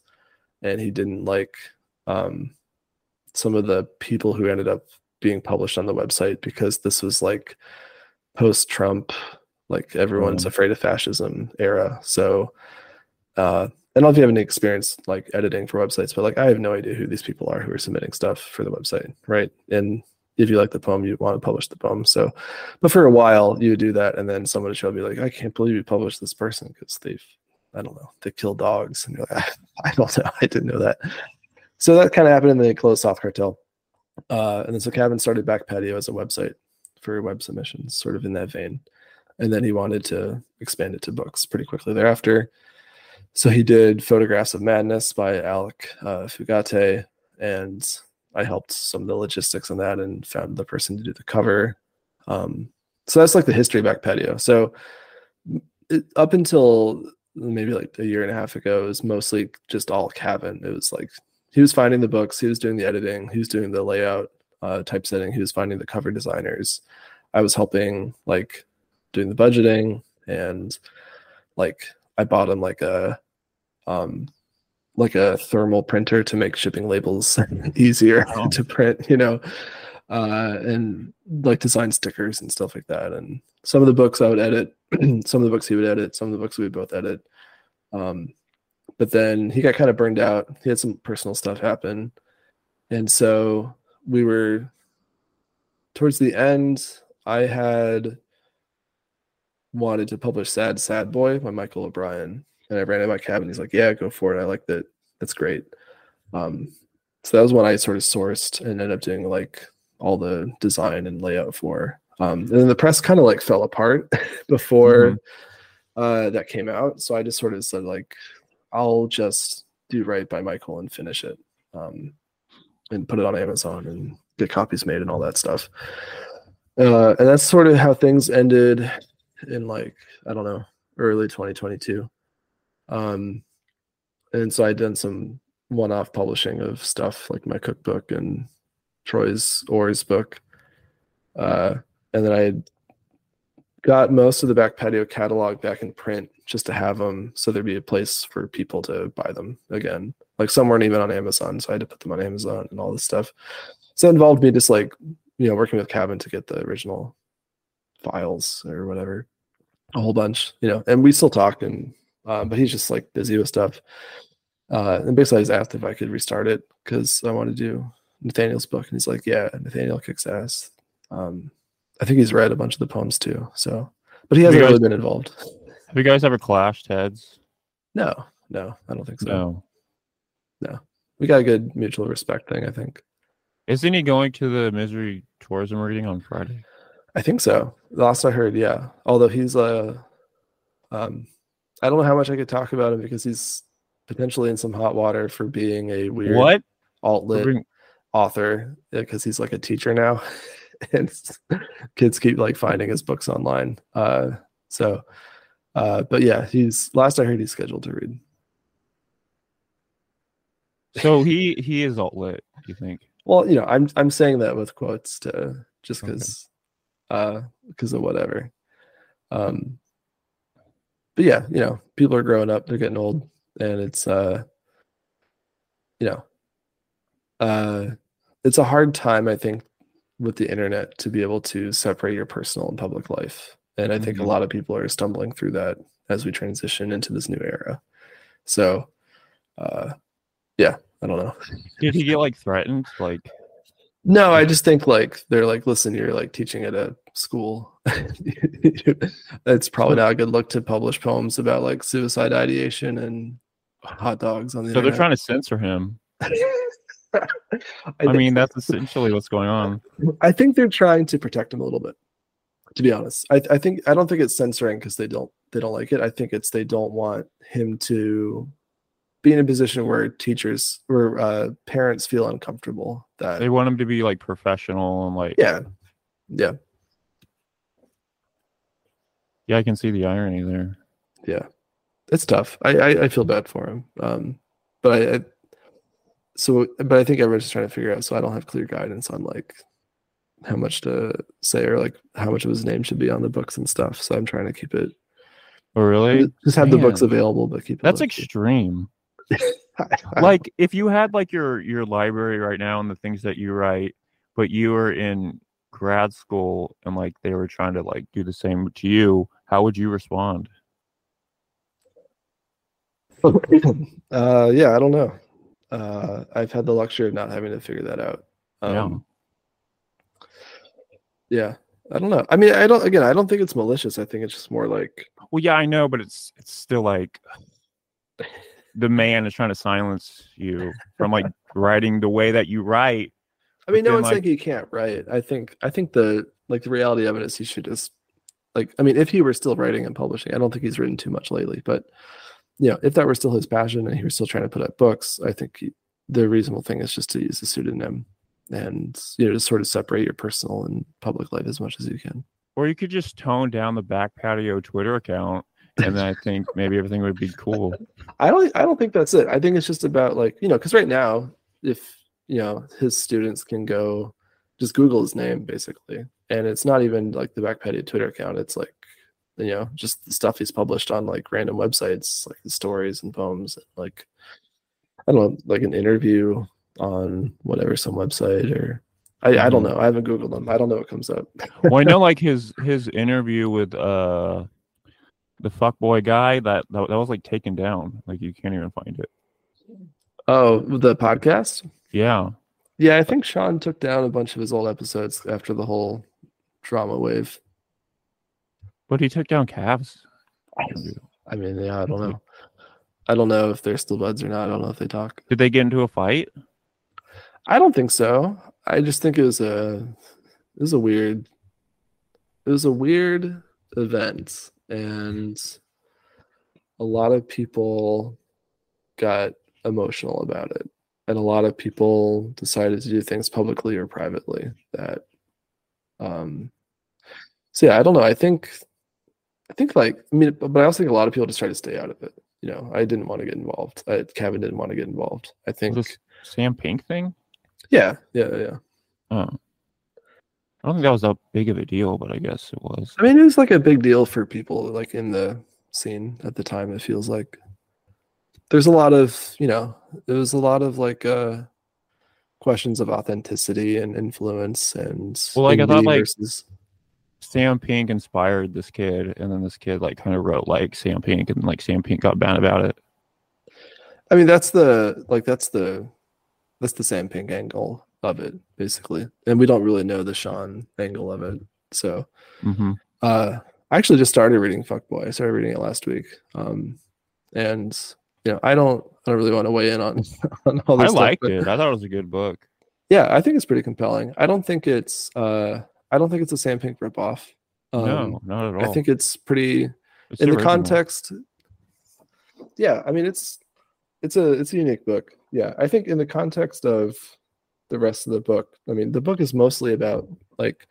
and he didn't like um, some of the people who ended up being published on the website because this was like post Trump, like everyone's mm. afraid of fascism era. So uh, I don't know if you have any experience like editing for websites, but like I have no idea who these people are who are submitting stuff for the website, right? And if you like the poem, you want to publish the poem. So, but for a while you do that, and then someone would show me like, I can't believe you published this person because they've, I don't know, they kill dogs, and you're like, <laughs> I don't know, I didn't know that. So that kind of happened, and they closed Soft Cartel, uh, and then so Cavan started Back Patio as a website for web submissions, sort of in that vein, and then he wanted to expand it to books pretty quickly thereafter so he did photographs of madness by alec uh, fugate and i helped some of the logistics on that and found the person to do the cover. Um, so that's like the history back patio so it, up until maybe like a year and a half ago it was mostly just all Cavan. it was like he was finding the books he was doing the editing he was doing the layout uh, typesetting he was finding the cover designers. I was helping like doing the budgeting and like I bought him like a um like a thermal printer to make shipping labels <laughs> easier oh. to print, you know, uh, and like design stickers and stuff like that. And some of the books I would edit, <clears throat> some of the books he would edit, some of the books we would both edit. Um, but then he got kind of burned out. He had some personal stuff happen. And so we were towards the end, I had wanted to publish Sad Sad Boy by Michael O'Brien. And I ran it by Cavan. He's like, Yeah, go for it. I like that. That's great. Um, so that was one I sort of sourced and ended up doing like all the design and layout for. Um, and then the press kind of like fell apart <laughs> before mm-hmm. uh, that came out. So I just sort of said like, I'll just do right by Michael and finish it, um, and put it on Amazon and get copies made and all that stuff. Uh, and that's sort of how things ended in like I don't know early 2022. Um, and so I'd done some one-off publishing of stuff like my cookbook and Troy's Orr's book. Uh, and then I got most of the back patio catalog back in print just to have them so there'd be a place for people to buy them again. Like some weren't even on Amazon, so I had to put them on Amazon and all this stuff. So it involved me just like, you know, working with Cavan to get the original files or whatever, a whole bunch, you know, and we still talk and, uh, but he's just like busy with stuff. Uh, and basically I just asked if I could restart it because I want to do Nathaniel's book. And he's like, yeah, Nathaniel kicks ass. Um, I think he's read a bunch of the poems too. So, but he hasn't really been involved. Have you guys ever clashed heads? No, no, I don't think so. No, no. We got a good mutual respect thing. I think. Isn't he going to the Misery Tourism reading on Friday? I think so. Last I heard, yeah. Although he's uh um I don't know how much I could talk about him because he's potentially in some hot water for being a weird What? alt lit being- author because he's like a teacher now. <laughs> and kids keep like finding his books online. Uh so uh but yeah, he's last I heard he's scheduled to read. So he he is alt lit. You think? Well, you know, I'm I'm saying that with quotes to just Okay. Because uh because of whatever. Um but yeah, you know, people are growing up, they're getting old, and it's uh you know uh it's a hard time, I think, with the internet to be able to separate your personal and public life. And I think a lot of people are stumbling through that as we transition into this new era. So uh yeah, I don't know. <laughs> Did he get like threatened? Like No, I just think like they're like, listen, you're like teaching at a school. <laughs> it's probably not a good look to publish poems about like suicide ideation and hot dogs on the so they're trying to censor him. <laughs> I, I mean, that's essentially what's going on. <laughs> I think they're trying to protect him a little bit. To be honest, I, I think I don't think it's censoring because they don't they don't like it. I think it's they don't want him to be in a position where teachers where uh, parents feel uncomfortable that They want him to be like professional and like yeah. Yeah. Yeah, I can see the irony there. yeah. It's tough. I i, I feel bad for him um but I, I so but i think everyone's just trying to figure out so i don't have clear guidance on like how much to say or like how much of his name should be on the books and stuff so i'm trying to keep it Oh really? just have the books available but keep it That's extreme. Like if you had like your your library right now and the things that you write but you were in grad school and like they were trying to like do the same to you how would you respond? <coughs> Uh yeah i don't know. Uh i've had the luxury of not having to figure that out. Um yeah. I don't know. I mean i don't again i don't think it's malicious. I think it's just more like well yeah i know but it's it's still like the man is trying to silence you <laughs> from like writing the way that you write I mean, no one's like- saying he can't write. I think I think the like the reality of it is he should just like I mean, if he were still writing and publishing, I don't think he's written too much lately, but you know, if that were still his passion and he was still trying to put out books, I think he, the reasonable thing is just to use a pseudonym and you know, just sort of separate your personal and public life as much as you can. or you could just tone down the back patio twitter account and then i think maybe everything would be cool I don't I don't think that's it. I think it's just about like, you know, because right now, if you know, his students can go just Google his name basically. And it's not even like the back patio Twitter account. It's like, you know, just the stuff he's published on like random websites, like the stories and poems, and, like I don't know, like an interview on whatever some website or I, I don't Mhm. know. I haven't Googled them. I don't know what comes up. well i know <laughs> like his his interview with uh the fuckboy guy that, that that was like taken down like you can't even find it oh, the podcast? yeah Yeah, I think Sean took down a bunch of his old episodes after the whole drama wave. but he took down Cav's I mean, yeah, I don't know. I don't know if they're still buds or not. I don't know if they talk. did they get into a fight I don't think so. I just think it was a it was a weird it was a weird event and a lot of people got emotional about it. And a lot of people decided to do things publicly or privately that um so yeah i don't know. I think i think like i mean but i also think a lot of people just try to stay out of it. You know i didn't want to get involved. I, kevin didn't want to get involved. I think this sam pink thing? Yeah yeah yeah. Oh i don't think that was that big of a deal but i guess it was I mean, it was like a big deal for people like in the scene at the time. It feels like there's a lot of, you know, there was a lot of like uh questions of authenticity and influence and Well, like, I thought, like- versus Sam Pink inspired this kid, and then this kid like kind of wrote like Sam Pink, and like Sam Pink got bad about it. I mean, that's the like that's the that's the Sam Pink angle of it, basically. And we don't really know the Sean angle of it. So hmm uh, I actually just started reading Fuckboy. I started reading it last week. Um, and you know, I don't I don't really want to weigh in on <laughs> on all I stuff, liked but- it. I thought it was a good book. Yeah, I think it's pretty compelling. I don't think it's uh I don't think it's a Sam Pink ripoff. Um, no, not at all. I think it's pretty It's in the context. Yeah, I mean it's it's a it's a unique book. Yeah, I think in the context of the rest of the book, I mean the book is mostly about like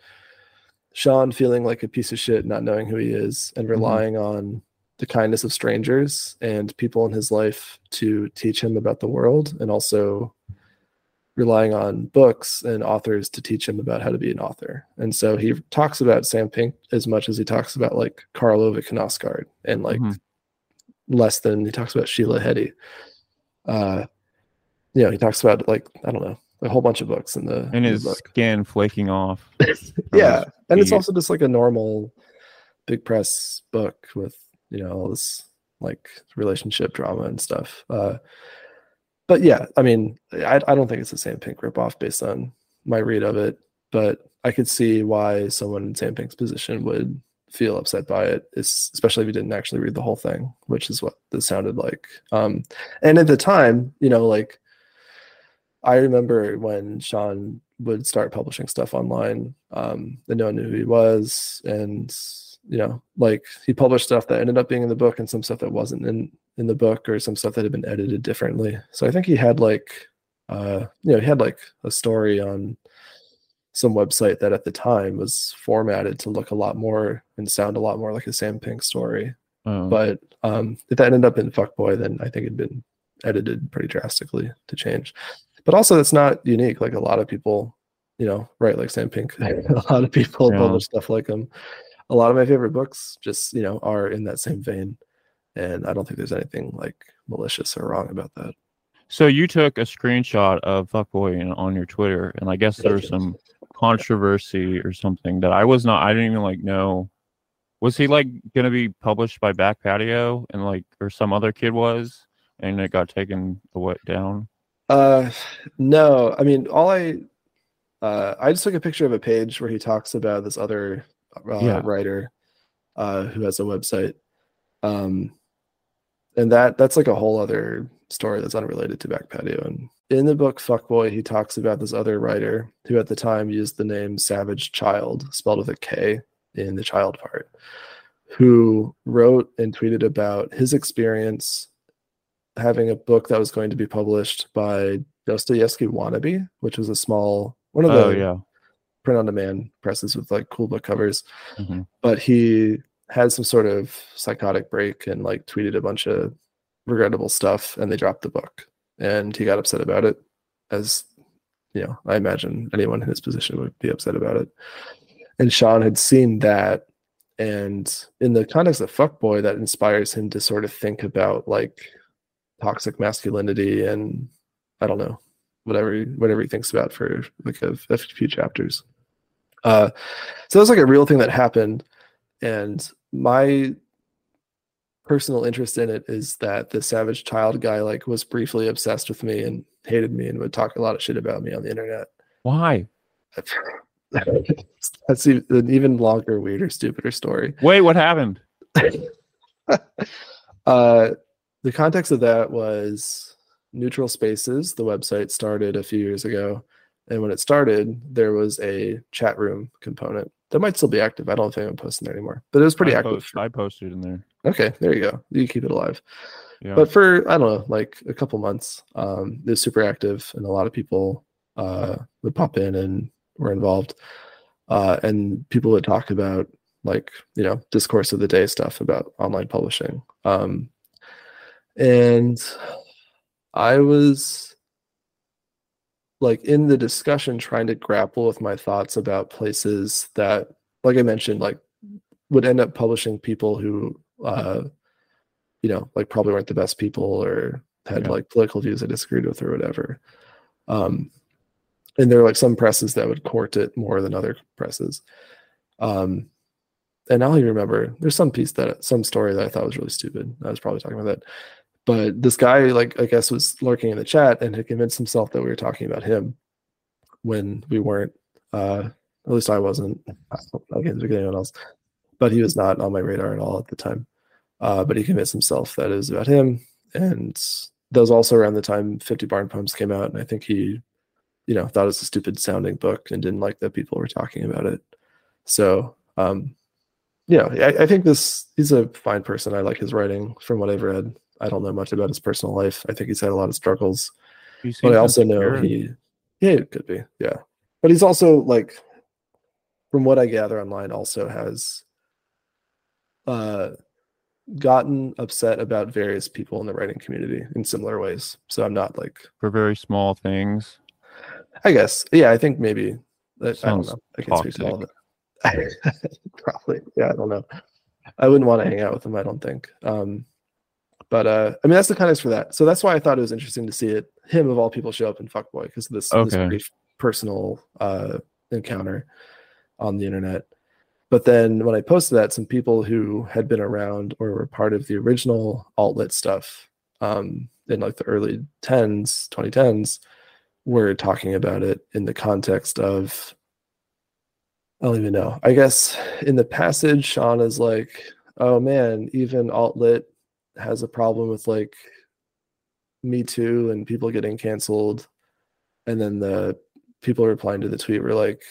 Sean feeling like a piece of shit, not knowing who he is, and relying on the kindness of strangers and people in his life to teach him about the world, and also relying on books and authors to teach him about how to be an author. And so he talks about Sam Pink as much as he talks about like Karl Ove Knausgaard and like Mhm. less than he talks about Sheila Heti. Uh, you know, he talks about like I don't know a whole bunch of books in the, and his skin flaking off. <laughs> yeah, and it's also just like a normal big press book with you know all this like relationship drama and stuff. Uh, but yeah, I mean, I, I don't think it's the Sam Pink ripoff based on my read of it, but I could see why someone in Sam Pink's position would feel upset by it, especially if you didn't actually read the whole thing, which is what this sounded like. Um, and at the time, you know, like I remember when Sean would start publishing stuff online, um, and no one knew who he was, and you know, like he published stuff that ended up being in the book and some stuff that wasn't in in the book or some stuff that had been edited differently. So I think he had like uh you know, he had like a story on some website that at the time was formatted to look a lot more and sound a lot more like a Sam Pink story. Oh, But um if that ended up in Fuckboy, then I think it'd been edited pretty drastically to change. But also that's not unique. Like a lot of people, you know, write like Sam Pink. <laughs> a lot of people Yeah. publish stuff like him. A lot of my favorite books just, you know, are in that same vein. And I don't think there's anything like malicious or wrong about that. so you took a screenshot of Fuckboy in- on your Twitter, and I guess there was some controversy or something that I was not. I didn't even like know. Was he like gonna be published by Back Patio and like or some other kid was, and it got taken away down? Uh, no, I mean, all I, uh, I just took a picture of a page where he talks about this other uh, Yeah. writer, uh, who has a website, um, and that that's like a whole other story that's unrelated to Back Patio. And in the book Fuckboy, he talks about this other writer who at the time used the name Savage Child, spelled with a K in the child part, who wrote and tweeted about his experience having a book that was going to be published by Dostoevsky Wannabe, which was a small one of the Oh yeah. print on demand presses with like cool book covers. Mhm. But he had some sort of psychotic break and like tweeted a bunch of regrettable stuff and they dropped the book. And he got upset about it, as you know, I imagine anyone in his position would be upset about it. And Sean had seen that and in the context of fuckboy that inspires him to sort of think about like toxic masculinity and i don't know whatever he- whatever he thinks about for like a, a few chapters uh so that was like a real thing that happened and my personal interest in it is that the savage child guy like was briefly obsessed with me and hated me and would talk a lot of shit about me on the internet Why? <laughs> that's an even longer weirder stupider story Wait, what happened? <laughs> uh, the context of that was Neutral Spaces. The website started a few years ago, and when it started, there was a chat room component that might still be active. I don't think I'm posting there anymore, but it was pretty I active. post- I posted in there. Okay, there you go. You keep it alive. Yeah. But for I don't know, like a couple months, um, it was super active, and a lot of people uh, would pop in and were involved, uh, and people would talk about like you know discourse of the day stuff about online publishing, um, and I was like in the discussion trying to grapple with my thoughts about places that, like I mentioned, like would end up publishing people who uh, you know, like probably weren't the best people or had Yeah. like political views I disagreed with or whatever. Um, and there are like some presses that would court it more than other presses. Um, and I don't even remember. There's some piece that some story that I thought was really stupid. I was probably talking about that. But this guy, like I guess, was lurking in the chat and had convinced himself that we were talking about him when we weren't. Uh, At least I wasn't. I speak anyone else, but he was not on my radar at all at the time. Uh, but he convinced himself that it was about him, and that was also around the time 50 Barn Poems came out, and I think he, you know, thought it was a stupid sounding book and didn't like that people were talking about it. So, um, you know, I, I think this he's a fine person. I like his writing from what I've read. I don't know much about his personal life. I think he's had a lot of struggles, but I also know he, yeah, it could be, yeah. But he's also like, from what I gather online, also has, uh, gotten upset about various people in the writing community in similar ways. So I'm not like, for very small things. I guess, yeah, I think maybe. that- I don't know. I can't speak to all of it. <laughs> Probably, yeah, I don't know. I wouldn't want to hang out with him. I don't think. Um, but uh, I mean, that's the context for that. So that's why I thought it was interesting to see it. Him of all people show up in Fuccboi because of this, this brief personal uh, encounter on the internet. But then when I posted that, some people who had been around or were part of the original alt-lit stuff um, in like the early 10s, 2010s, were talking about it in the context of I don't even know. I guess in the passage, Sean is like, "Oh man, even alt lit has a problem with like Me Too and people getting canceled." And then the people replying to the tweet were like,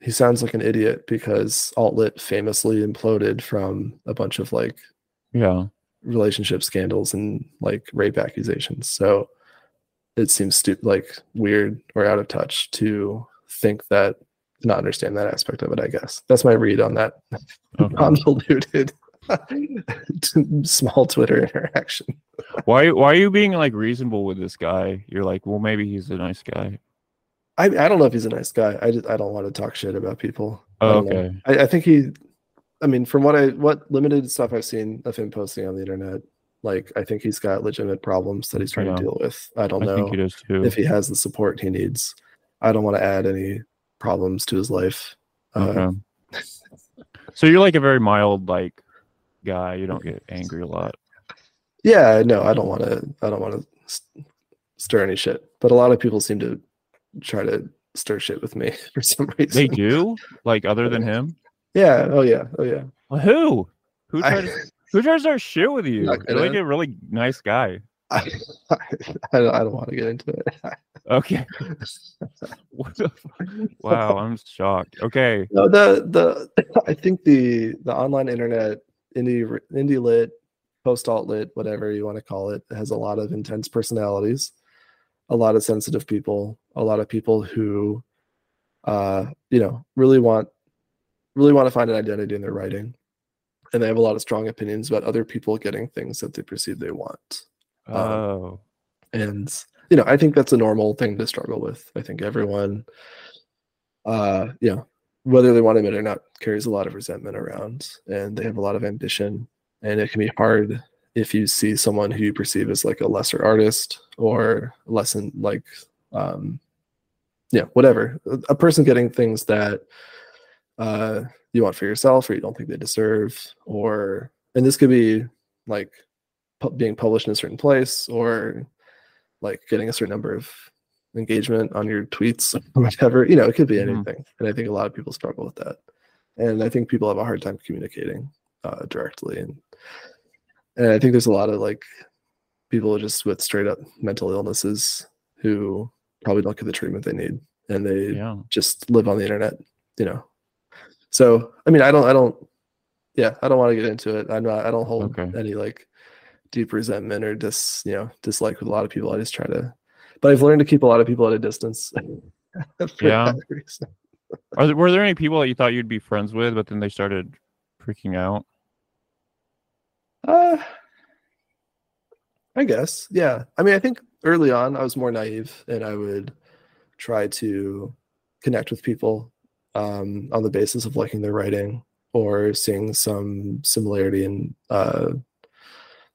"He sounds like an idiot because alt lit famously imploded from a bunch of like Yeah. relationship scandals and like rape accusations. So it seems stu- like weird or out of touch to think that not understand that aspect of it. I guess that's my read on that Okay. <laughs> convoluted <laughs> small Twitter interaction. Why why are you being like reasonable with this guy? You're like, well, maybe he's a nice guy. I, I don't know if he's a nice guy. I just, I don't want to talk shit about people. I Oh, don't okay. I, I think he. I mean, from what I what limited stuff I've seen of him posting on the internet, like I think he's got legitimate problems that he's trying Yeah. to deal with. I don't I know. think he does too. if he has the support he needs. I don't want to add any problems to his life. Uh, so you're like a very mild like guy. You don't get <laughs> angry a lot. yeah, no, I don't want to. I don't want to stir any shit. But a lot of people seem to try to stir shit with me <laughs> for some reason. They do like other than him. Yeah. Oh yeah. Oh yeah. Well, who? Who I, tries? Who tries to start shit with you? You're like a really nice guy. I, <laughs> I, don't, I don't want to get into it. Okay. What the fuck? Wow, I'm shocked. Okay. No, the the I think the the online internet indie indie lit, post alt lit, whatever you want to call it, has a lot of intense personalities, a lot of sensitive people, a lot of people who, uh, you know, really want really want to find an identity in their writing, and they have a lot of strong opinions about other people getting things that they perceive they want. Um, Oh. and you know i think that's a normal thing to struggle with. I think everyone uh you know whether they want to admit it or not carries a lot of resentment around and they have a lot of ambition. And it can be hard if you see someone who you perceive as like a lesser artist or less in like um yeah whatever. A- person getting things that uh you want for yourself or you don't think they deserve or and this could be like pu- being published in a certain place or like getting a certain number of engagement on your tweets <laughs> or whatever you know it could be Mhm. anything. And i think a lot of people struggle with that. And i think people have a hard time communicating uh, directly. And and i think there's a lot of like people just with straight up mental illnesses who probably don't get the treatment they need and they Yeah. just live on the internet you know. So i mean i don't i don't yeah i don't want to get into it. I'm not i don't hold Okay. any like deep resentment or dis you know dislike with a lot of people. I just try to but i've learned to keep a lot of people at a distance <laughs> for Yeah. reason. Are there, were there any people that you thought you'd be friends with, but then they started freaking out? Uh, I guess, yeah. I mean, I think early on I was more naive and I would try to connect with people um, on the basis of liking their writing or seeing some similarity in, uh,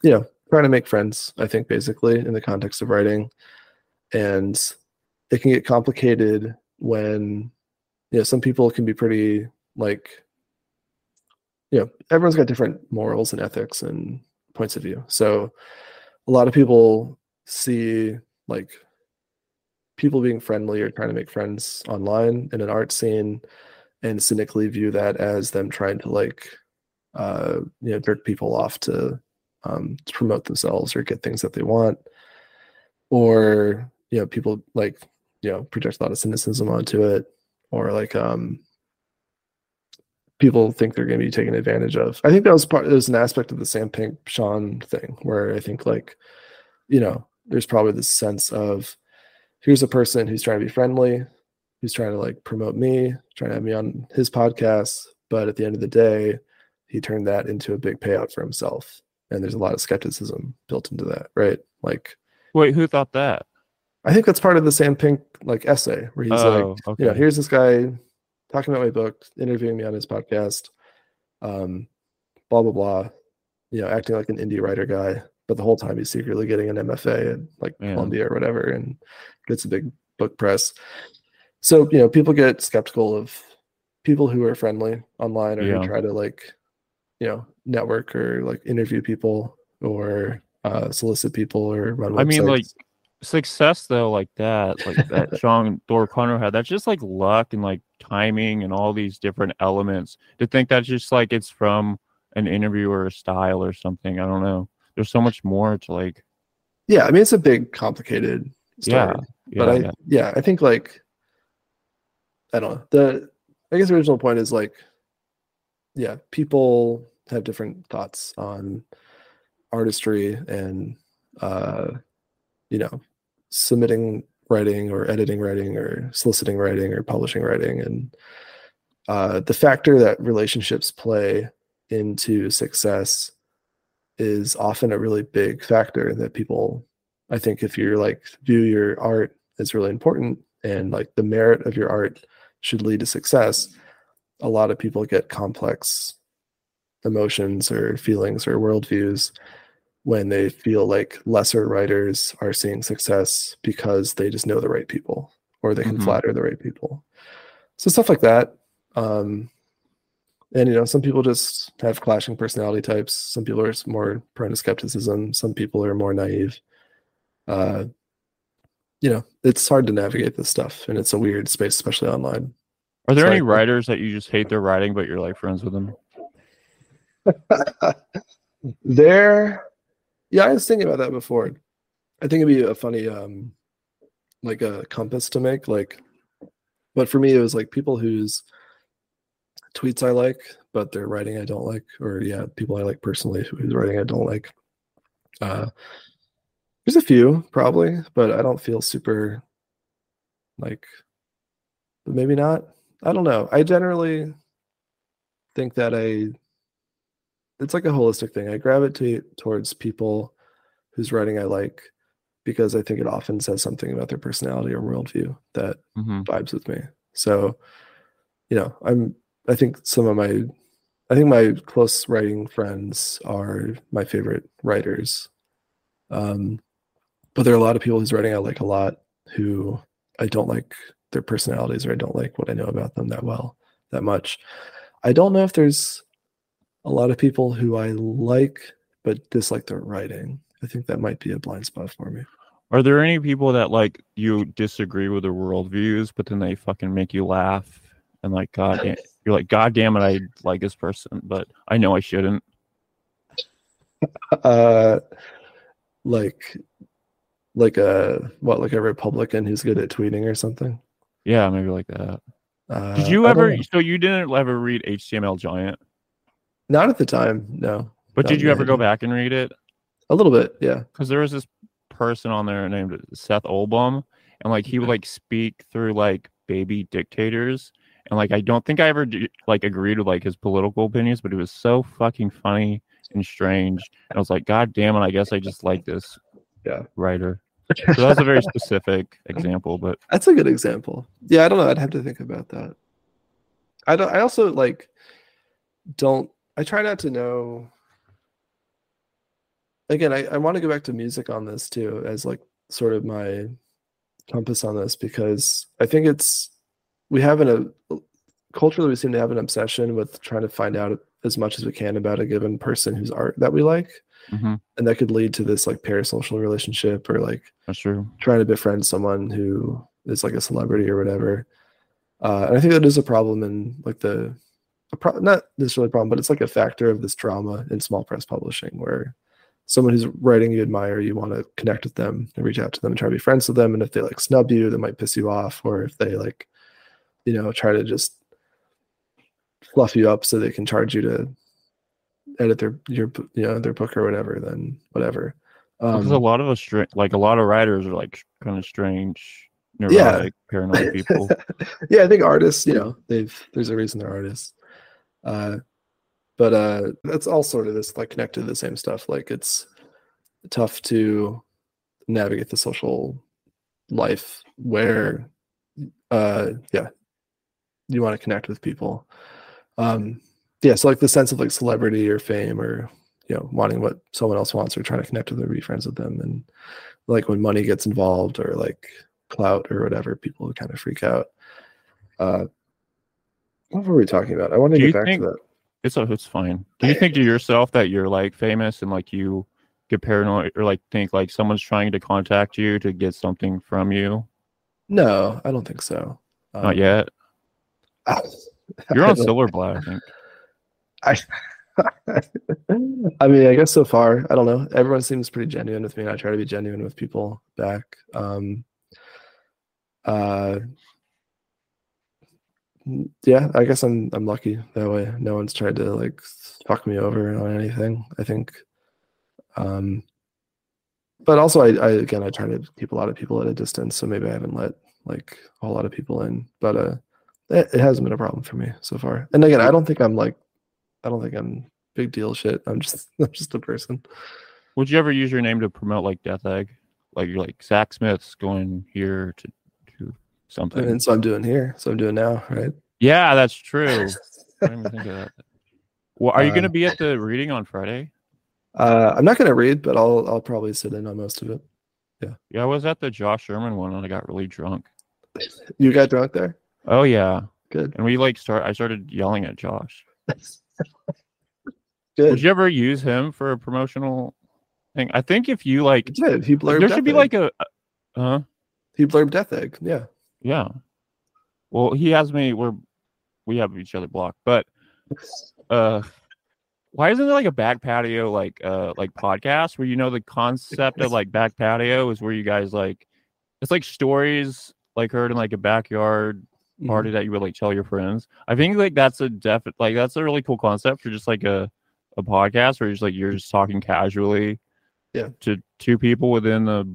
you know, trying to make friends, I think, basically, in the context of writing. And it can get complicated when, you know, some people can be pretty like, you know, everyone's got different morals and ethics and points of view. So a lot of people see like people being friendly or trying to make friends online in an art scene and cynically view that as them trying to like uh you know jerk people off to um to promote themselves or get things that they want or you know people like you know project a lot of cynicism onto it or like um people think they're going to be taken advantage of. I think that was part there's an aspect of the sam pink sean thing where i think like you know there's probably this sense of here's a person who's trying to be friendly who's trying to like promote me trying to have me on his podcast but at the end of the day he turned that into a big payout for himself. And there's a lot of skepticism built into that right? Like Wait, who thought that? I think that's part of the Sam Pink like essay where he's Oh, like, okay. you know, here's this guy talking about my book, interviewing me on his podcast, um, blah blah blah, you know, acting like an indie writer guy, but the whole time he's secretly getting an MFA at like Yeah. Columbia or whatever, and gets a big book press. So you know, people get skeptical of people who are friendly online or Yeah. who try to like, you know, network or like interview people or uh, solicit people or run. I mean, like websites. Success though, like that, like that <laughs> Sean Thor Conroe had. That's just like luck and like timing and all these different elements. To think that's just like it's from an interviewer style or something. I don't know. There's so much more to like. yeah i mean it's a big complicated story Yeah, Yeah, but i yeah. yeah. i think like i don't know the i guess the original point is like yeah people have different thoughts on artistry and uh you know submitting writing or editing writing or soliciting writing or publishing writing. And uh the factor that relationships play into success is often a really big factor that people i think if you're like view your art as really important and like the merit of your art should lead to success a lot of people get complex emotions or feelings or worldviews when they feel like lesser writers are seeing success because they just know the right people or they can Mhm. flatter the right people. So stuff like that um and you know some people just have clashing personality types. Some people are more prone to skepticism. Some people are more naive. Uh you know it's hard to navigate this stuff and it's a weird space especially online. Are there Sorry, any go- writers that you just hate their writing, but you're like friends with them? <laughs> there yeah i was thinking about that before. I think it'd be a funny um like a compass to make like but for me it was like people whose tweets i like but their writing i don't like or yeah people i like personally whose writing i don't like. Uh there's a few probably but i don't feel super like but maybe not. I don't know. I generally think that i it's like a holistic thing. I gravitate towards people whose writing I like because I think it often says something about their personality or worldview that hmm vibes with me. So, you know, I'm I think some of my I think my close writing friends are my favorite writers. Um but there are a lot of people whose writing I like a lot who I don't like their personalities or I don't like what I know about them that well, that much. I don't know if there's a lot of people who I like but dislike their writing. I think that might be a blind spot for me. Are there any people that like you disagree with their worldviews, but then they fucking make you laugh and like God, <laughs> da- you're like God damn it, I like this person, but I know I shouldn't. <laughs> Uh like like a what like a Republican who's good at tweeting or something. Yeah, maybe like that. Uh, Did you ever? So you didn't ever read HTML Giant, Not at the time, no. but did you ever go back and read it? A little bit, yeah. Because there was this person on there named Seth Oelbaum, and like he would like speak through like baby dictators, and like I don't think I ever like agreed with like his political opinions, but it was so fucking funny and strange. And I was like, God damn it, I guess I just like this Yeah. writer. So that's a very specific example, but <laughs> That's a good example. Yeah, I don't know. I'd have to think about that. I don't. I also like don't. I try not to know. Again, I, I want to go back to music on this too, as like sort of my compass on this because I think it's we have an a culturally we seem to have an obsession with trying to find out as much as we can about a given person whose art that we like, mhm, and that could lead to this like parasocial relationship or like that's true. trying to befriend someone who is like a celebrity or whatever. uh, and I think that is a problem in like the a pro- not necessarily a problem, but it's like a factor of this drama in small press publishing where someone who's writing you admire, you want to connect with them and reach out to them and try to be friends with them. And if they like snub you, that might piss you off, or if they like, you know, try to just fluff you up so they can charge you to edit their your you know their book or whatever, then whatever. Because a Um, lot of us, like a lot of writers, are like kind of strange, Yeah. neurotic, paranoid people. <laughs> yeah, I think artists, you know, they've there's a reason they're artists. Uh but uh that's all sort of this like connected to the same stuff. Like it's tough to navigate the social life where uh yeah, you want to connect with people. Um yeah, so like the sense of like celebrity or fame or you know, wanting what someone else wants or trying to connect with them be friends with them and like when money gets involved or like clout or whatever, people kind of freak out. Uh, what were we talking about? I want to Do get back think- to that. It's a, it's fine. Do you think to yourself that you're like famous and like you get paranoid or like think like someone's trying to contact you to get something from you? No, I don't think so. Um, Not yet. <laughs> I You're on don't- Silverblatt, I think. I, <laughs> I mean, I guess so far, I don't know. Everyone seems pretty genuine with me, and I try to be genuine with people back. Um, uh, yeah, I guess I'm I'm lucky that way. No one's tried to like fuck me over on anything. I think. Um, but also, I, I again, I try to keep a lot of people at a distance, so maybe I haven't let like a whole lot of people in. But uh, it, it hasn't been a problem for me so far. And again, I don't think I'm like I don't think I'm big deal shit. I'm just <laughs> I'm just a person. Would you ever use your name to promote like Death Egg? Like you're like Zac Smith's going here to something. And so I'm doing here. So I'm doing now, right? yeah, that's <laughs> true. I didn't even think of that. Well, are you going to Uh, be at the reading on Friday? Uh, I'm not gonna read, but I'll I'll probably sit in on most of it. Yeah, Yeah, I was at the Josh Sherman one and I got really drunk. <laughs> You got drunk there? Oh yeah, Good. and we like start. I started yelling at Josh. <laughs> Good. Would you ever use him for a promotional thing? I think if you like, He did. He blurbed. there should be Egg. like a, uh, huh? he blurbed Death Egg. Yeah. Yeah. Well, he has me. We're we have each other blocked, but uh, why isn't there like a back patio like uh like podcast where you know the concept of like back patio is where you guys like it's like stories like heard in like a backyard party that you would like tell your friends. I think like that's a def like that's a really cool concept for just like a a podcast where you're just like you're just talking casually Yeah. to two people within the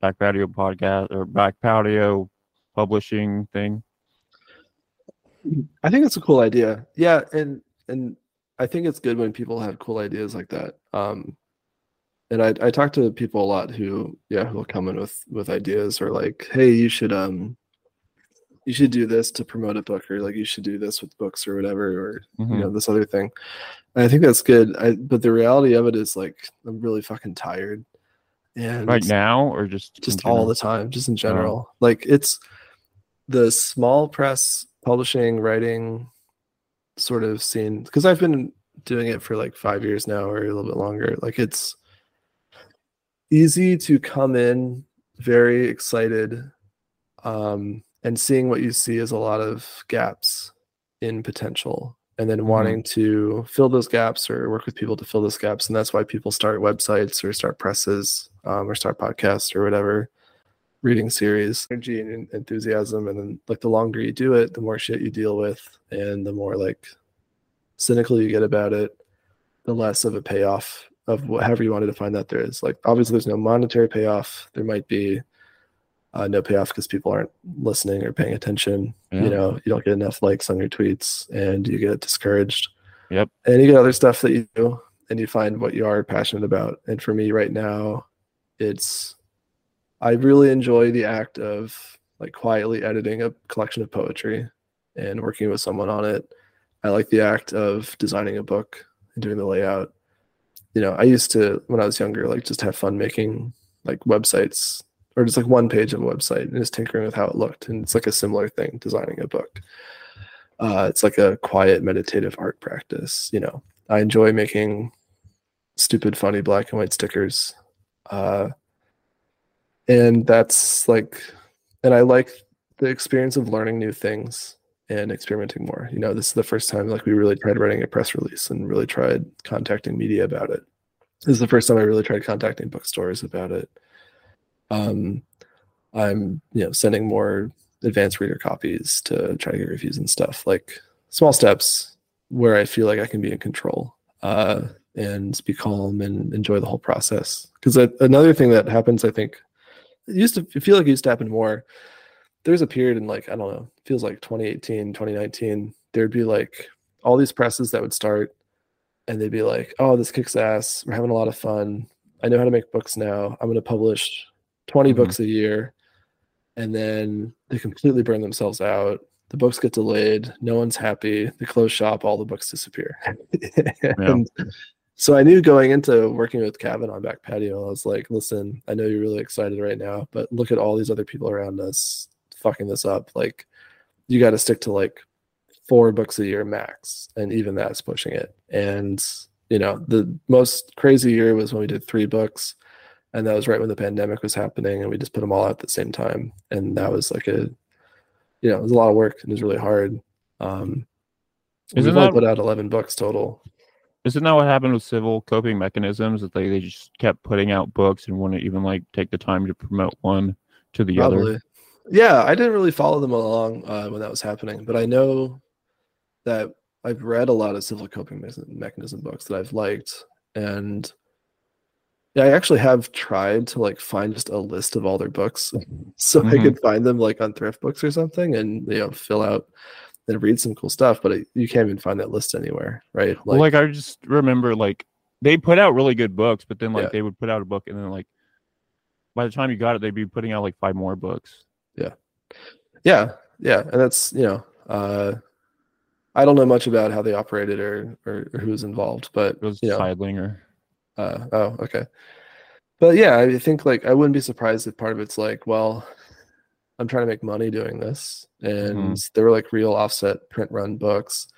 back patio podcast or back patio publishing thing. I think it's a cool idea. Yeah, and and I think it's good when people have cool ideas like that. Um, and I I talk to people a lot who yeah who will come in with with ideas or like hey you should um you should do this to promote a book or like you should do this with books or whatever or you Mhm. know this other thing. And I think that's good. I but the reality of it is like I'm really fucking tired. And Right now or just just all the time, just in general. Like it's the small press publishing, writing sort of scene because I've been doing it for like five years now or a little bit longer. Like it's easy to come in very excited um, and seeing what you see is a lot of gaps in potential and then Mhm. wanting to fill those gaps or work with people to fill those gaps and that's why people start websites or start presses um, or start podcasts or whatever reading series energy and enthusiasm and then like the longer you do it the more shit you deal with and the more like cynical you get about it the less of a payoff of whatever you wanted to find that there is. Like obviously there's no monetary payoff. There might be uh, no payoff because people aren't listening or paying attention. Yeah. you know you don't get enough likes on your tweets and you get discouraged. Yep. and you get other stuff that you do and you find what you are passionate about. And for me right now it's i really enjoy the act of like quietly editing a collection of poetry and working with someone on it. I like the act of designing a book and doing the layout. You know i used to when i was younger like just have fun making like websites or just like one page of a website and just tinkering with how it looked. And it's like a similar thing designing a book. Uh, it's like a quiet meditative art practice you know. I enjoy making stupid funny black and white stickers. Uh, and that's like and i like the experience of learning new things and experimenting more. You know, this is the first time like we really tried writing a press release and really tried contacting media about it. This is the first time I really tried contacting bookstores about it. Um, I'm you know sending more advanced reader copies to try to get reviews and stuff. Like small steps where I feel like I can be in control uh, and be calm and enjoy the whole process. Because another thing that happens, I think, it used to feel like it used to happen more. There's a period in like I don't know, feels like 2018, 2019. There'd be like all these presses that would start, and they'd be like, "Oh, this kicks ass. We're having a lot of fun. I know how to make books now. I'm going to publish 20 mm-hmm. books a year." And then they completely burn themselves out the books get delayed no one's happy they close shop all the books disappear <laughs> and yeah. So i knew going into working with Cavan on back patio i was like listen i know you're really excited right now but look at all these other people around us fucking this up like you got to stick to like four books a year max and even that's pushing it and you know the most crazy year was when we did three books and that was right when the pandemic was happening and we just put them all out at the same time and that was like a you know, it was a lot of work and it was really hard. Um, we've only put out 11 books total. Isn't that what happened with civil coping mechanisms? That they, they just kept putting out books and wouldn't even like take the time to promote one to the Probably. other? Yeah, I didn't really follow them along uh, when that was happening, but I know that I've read a lot of civil coping mechanism books that I've liked, and yeah, I actually have tried to like find just a list of all their books <laughs> so mm-hmm. I could find them like on thrift books or something and you know fill out and read some cool stuff, but it, you can't even find that list anywhere, right? Like, well, like I just remember like they put out really good books, but then like yeah. they would put out a book and then like by the time you got it, they'd be putting out like five more books. Yeah. Yeah. Yeah. And that's, you know, uh I don't know much about how they operated or or, or who was involved, but it was you know, Seidlinger. Uh, oh, okay. But yeah, I think like I wouldn't be surprised if part of it's like, well, I'm trying to make money doing this, and mm-hmm. there were like real offset print run books,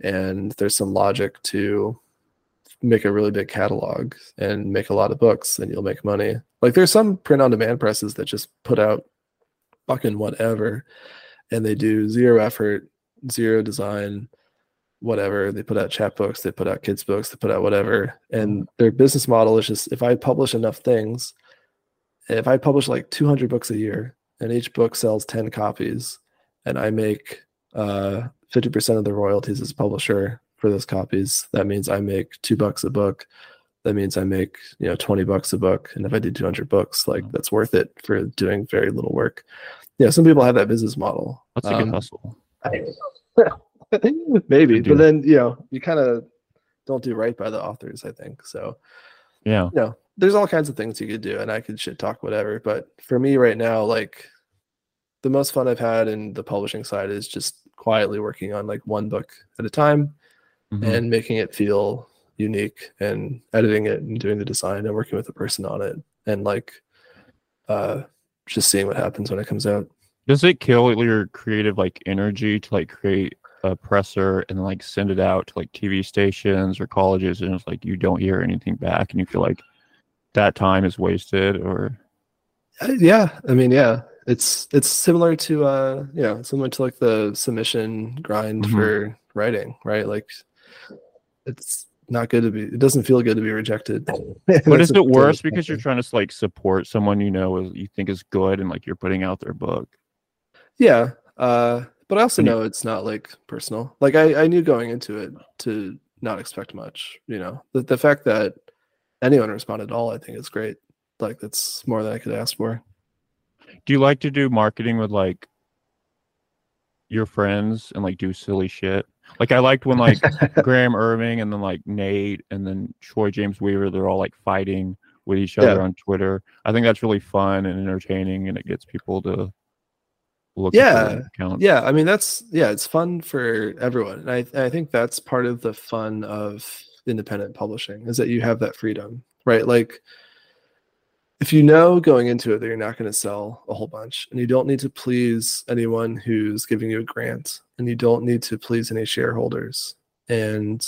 and there's some logic to make a really big catalog and make a lot of books, and you'll make money. Like there's some print on demand presses that just put out fucking whatever, and they do zero effort, zero design, whatever. They put out chapbooks, they put out kids books, they put out whatever. And mm-hmm. their business model is just if I publish enough things, if I publish like 200 books a year and each book sells 10 copies and I make uh, 50% of the royalties as publisher for those copies, that means I make two bucks a book. That means I make, you know, 20 bucks a book. And if I do 200 books, like that's worth it for doing very little work. Yeah, some people have that business model. That's a good um, hustle. <laughs> Maybe, but then you know you kind of don't do right by the authors. I think so. Yeah. You know, there's all kinds of things you could do, and I could shit talk whatever. But for me right now, like the most fun I've had in the publishing side is just quietly working on like one book at a time mm-hmm. and making it feel unique and editing it and doing the design and working with a person on it and like uh just seeing what happens when it comes out. Does it kill your creative like energy to like create a presser and like send it out to like TV stations or colleges, and it's like you don't hear anything back, and you feel like that time is wasted, or uh, yeah, I mean, yeah, it's it's similar to uh, you know, similar to like the submission grind mm-hmm. for writing, right? Like it's not good to be it doesn't feel good to be rejected <laughs> but is it worse because you're <laughs> trying to like support someone you know you think is good and like you're putting out their book yeah uh but I also know it's not like personal. Like I, I knew going into it to not expect much. You know, the the fact that anyone responded at all, I think is great. Like that's more than I could ask for. Do you like to do marketing with like your friends and like do silly shit? Like I liked when like <laughs> Graham Irving and then like Nate and then Troy James Weaver, they're all like fighting with each other yeah. on Twitter. I think that's really fun and entertaining and it gets people to look yeah yeah i mean that's yeah it's fun for everyone and I, I think that's part of the fun of independent publishing is that you have that freedom right like if you know going into it that you're not going to sell a whole bunch and you don't need to please anyone who's giving you a grant and you don't need to please any shareholders and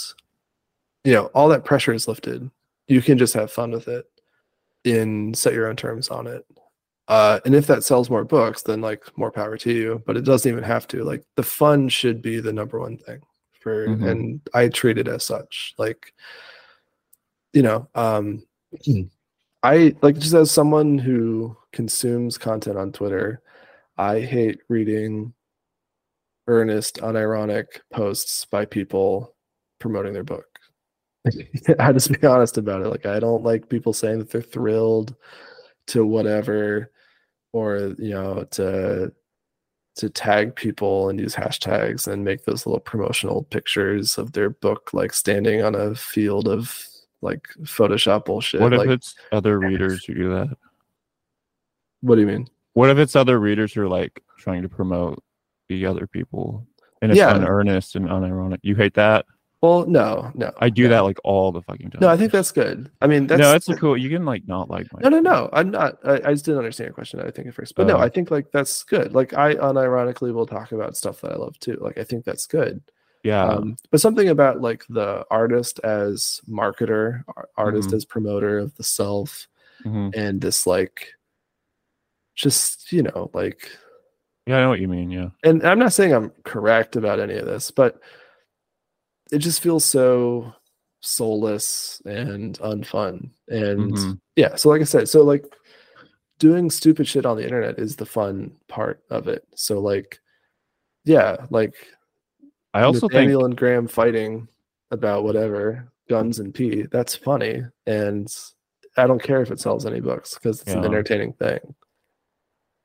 you know all that pressure is lifted you can just have fun with it and set your own terms on it Uh, and if that sells more books, then like more power to you. But it doesn't even have to. Like the fun should be the number one thing for, Mhm. and I treat it as such. Like, you know, um, <clears throat> I like just as someone who consumes content on Twitter, I hate reading earnest, unironic posts by people promoting their book. <laughs> I just be honest about it. Like I don't like people saying that they're thrilled to whatever, or you know, to to tag people and use hashtags and make those little promotional pictures of their book, like standing on a field of like Photoshop bullshit. What if like, it's other readers who do that? what do you mean? What if it's other readers who are like trying to promote the other people and it's Yeah. unearnest and unironic? You hate that? Well, no, no. I do no. that like all the fucking time. No, I think that's good. I mean, that's no, a cool. You can like not like my. No, no, no. I'm not. I, I just didn't understand your question. I think at first, but no, Oh. I think like that's good. Like I unironically will talk about stuff that I love too. Like I think that's good. Yeah, Um, but something about like the artist as marketer, ar- artist Mhm. as promoter of the self, mhm. and this like, just you know, like, yeah, I know what you mean. Yeah, and I'm not saying I'm correct about any of this, but it just feels so soulless and unfun and Mhm. yeah so like i said so like doing stupid shit on the internet is the fun part of it so like yeah like I also think Nathaniel and graham fighting about whatever guns and pee that's funny and i don't care if it sells any books because it's an entertaining thing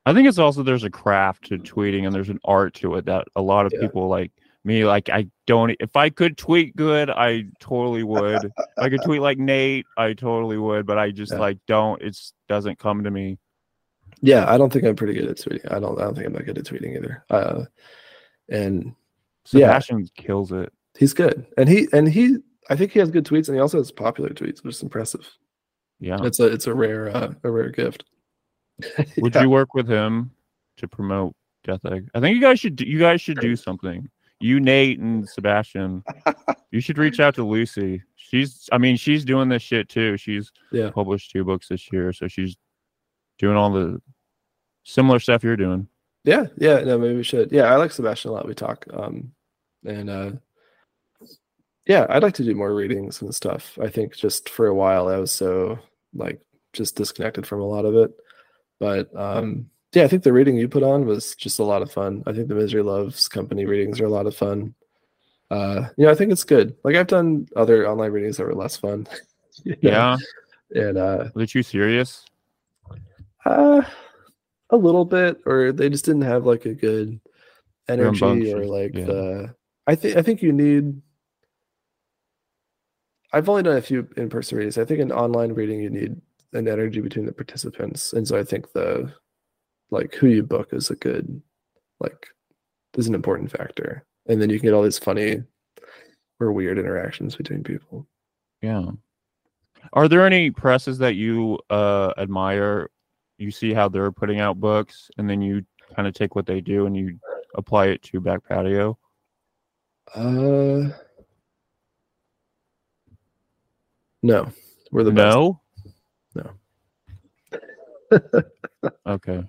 I think it's also there's a craft to tweeting and there's an art to it that a lot of Yeah. people like me like I don't if I could tweet good I totally would. if I could tweet like Nate I totally would, but I just Yeah. like don't it doesn't come to me. yeah i don't think i'm pretty good at tweeting i don't i don't think i'm that good at tweeting either uh and Yeah. Sebastian kills it. he's good and he and he i think he has good tweets and he also has popular tweets which is impressive Yeah. it's a it's a rare uh, a rare gift <laughs> Would Yeah. you work with him to promote Death Egg? I think you guys should do, you guys should do something. You Nate and <laughs> Sebastian. you should reach out to Lucy. She's I mean she's doing this shit too. She's Yeah. published two books this year, so she's doing all the similar stuff you're doing. Yeah, yeah, no, maybe we should. Yeah, I like Sebastian a lot. We talk, um, and uh, yeah, I'd like to do more readings and stuff. I think just for a while I was so like just disconnected from a lot of it, but um, yeah, I think the reading you put on was just a lot of fun. I think the Misery Loves Company readings are a lot of fun. Uh, you know, I think it's good. Like I've done other online readings that were less fun. <laughs> you know, Yeah. and uh, Were you serious? uh, a little bit, or they just didn't have like a good energy, or like yeah. the. I think I think you need. I've only done a few in-person readings. I think in online reading you need an energy between the participants, and so I think the, like who you book is a good, like, is an important factor, and then you can get all these funny, or weird interactions between people. Yeah. Are there any presses that you uh admire? You see how they're putting out books and then you kind of take what they do and you apply it to back patio? Uh, no, we're the best. no? No. <laughs> okay.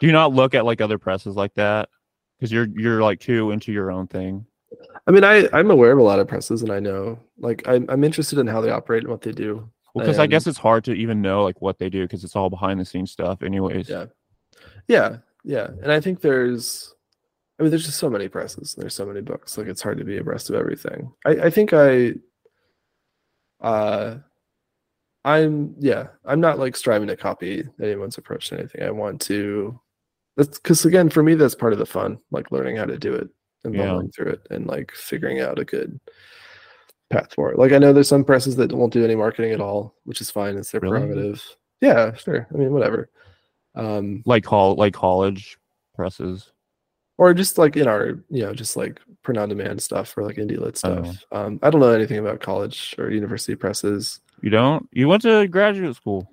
Do you not look at like other presses like that? Because you're you're like too into your own thing. I mean, I I'm aware of a lot of presses, and I know like I'm I'm interested in how they operate and what they do. Well, because I guess it's hard to even know like what they do because it's all behind the scenes stuff, anyways. Yeah, yeah, yeah. And I think there's, I mean, there's just so many presses. And there's so many books. Like it's hard to be abreast of everything. I I think I, uh, I'm yeah. I'm not like striving to copy anyone's approach to anything. I want to. That's because again, for me, that's part of the fun. Like learning how to do it and Yeah. through it and like figuring out a good path for it. Like I know there's some presses that won't do any marketing at all, which is fine. It's their Really? prerogative. Yeah, sure. I mean, whatever. Um, Like call like college presses. Or just like in our, you know, just like print on demand stuff or like indie lit stuff. Um, I don't know anything about college or university presses. You don't? You went to graduate school.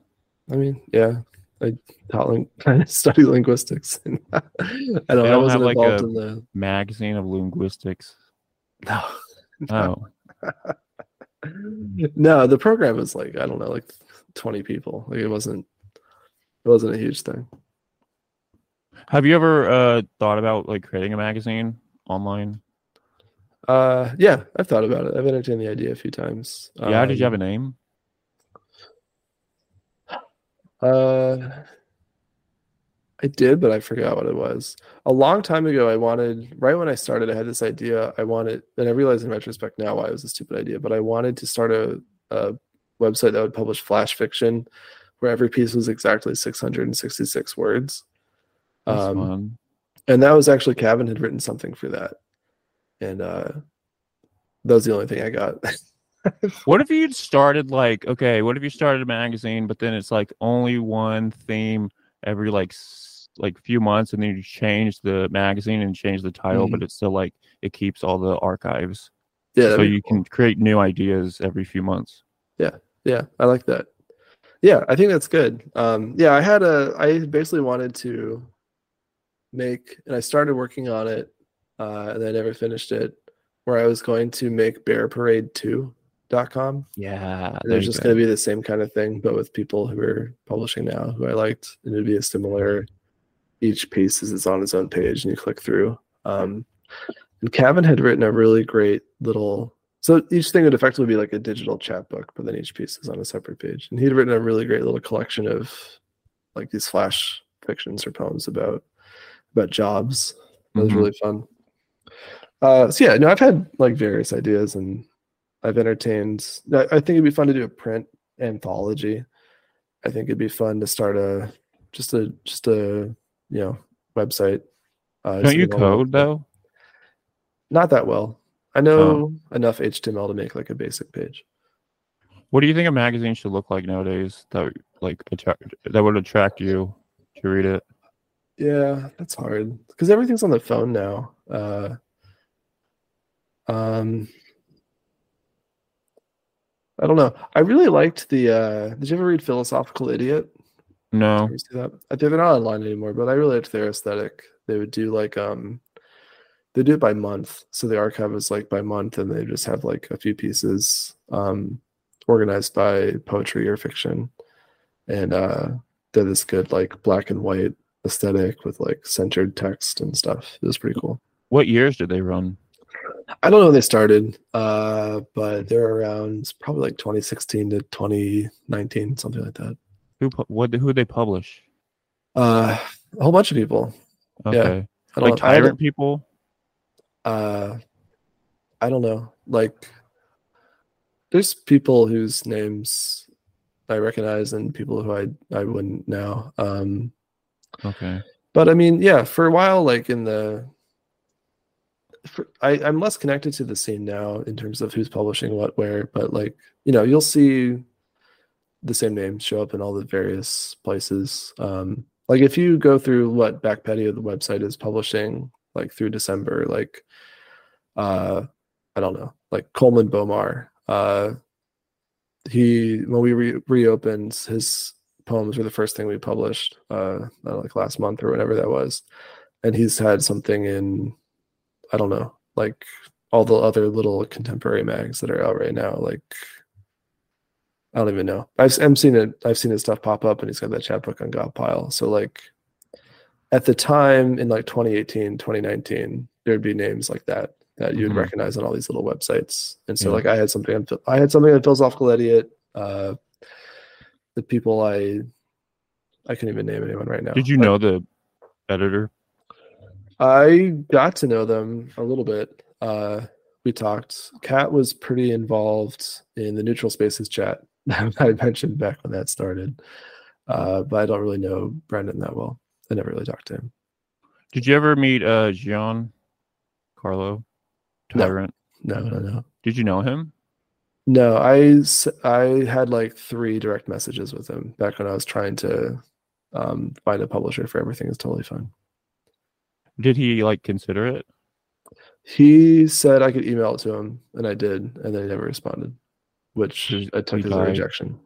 I mean, yeah, I taught ling- <laughs> I studied linguistics. And <laughs> I don't. They I don't wasn't have, like, involved a- in the. Magazine of linguistics. No, <laughs> Oh. no, the program was like I don't know, like twenty people. Like it wasn't. It wasn't a huge thing. Have you ever uh, thought about like creating a magazine online? Uh, yeah, I've thought about it. I've entertained the idea a few times. yeah. Did you have Um, a name? Uh, I did, but I forgot what it was. A long time ago, I wanted, right when I started, I had this idea. I wanted, and I realize in retrospect now why it was a stupid idea, but I wanted to start a, a website that would publish flash fiction where every piece was exactly 666 words. That's Um, fun. and that was actually Cavan had written something for that. And uh, that was the only thing I got. <laughs> What if you'd started like okay? What if you started a magazine, but then it's like only one theme every like like few months, and then you change the magazine and change the title, but it's still like it keeps all the archives, yeah, so you cool. can create new ideas every few months. Yeah. Yeah, I like that. Yeah, I think that's good. Um, yeah, I had a, I basically wanted to make, and I started working on it, uh, and I never finished it, where I was going to make bearparade2.com. Yeah, And there's just going to be the same kind of thing, but with people who are publishing now who I liked. And it'd be a similar, each piece is on its own page and you click through. Um, and Cavan had written a really great little, so each thing would effectively be like a digital chapbook, but then each piece is on a separate page. And he'd written a really great little collection of like these flash fictions or poems about about jobs. That was Mhm. really fun. Uh, so yeah, no, I've had like various ideas and I've entertained. I I think it'd be fun to do a print anthology. I think it'd be fun to start a just a just a you know website. Uh, Don't you code though? Not that well. I know enough HTML to make like a basic page. What do you think a magazine should look like nowadays that like attract that would attract you to read it? Yeah, that's hard because everything's on the phone now. Uh, um, I don't know. I really liked the. Uh, did you ever read Philosophical Idiot? No. See that? I think they're not online anymore, but I really liked their aesthetic. They would do like um, they do it by month, so the archive is like by month, and they just have like a few pieces um, organized by poetry or fiction, and uh, they're this good like black and white aesthetic with like centered text and stuff. It was pretty cool. What years did they run? I don't know when they started, uh, but they're around probably like 2016 to 2019, something like that. Who what who they publish? Uh, a whole bunch of people. Okay. Yeah. I don't Like know. I tyrant people? uh i don't know like there's people whose names i recognize and people who i i wouldn't know um Okay. but i mean yeah for a while like in the for, I, i'm less connected to the scene now in terms of who's publishing what where but like you know you'll see the same names show up in all the various places um like if you go through what back patio the website is publishing like through december like uh i don't know like coleman bomar uh he when we re- reopened his poems were the first thing we published uh know, like last month or whatever that was and he's had something in i don't know like all the other little contemporary mags that are out right now like i don't even know i've i'm seen it i've seen his stuff pop up and he's got that chapbook on godpile so like at the time in like 2018 2019 there'd be names like that that you'd Mhm. recognize on all these little websites and so Yeah. like i had something on, i had something on philosophical idiot uh the people i i can't even name anyone right now Did you but know the editor? i got to know them a little bit uh we talked kat was pretty involved in the neutral spaces chat <laughs> that i mentioned back when that started uh but i don't really know brendan that well i never really talked to him Did you ever meet uh Gian Carlo No. Tyrant? no no no Did you know him? No, I I had like three direct messages with him back when I was trying to um, find a publisher for everything. Is totally fine. Did he like consider it? He said I could email it to him, and I did, and then he never responded, which Did I took he as a rejection.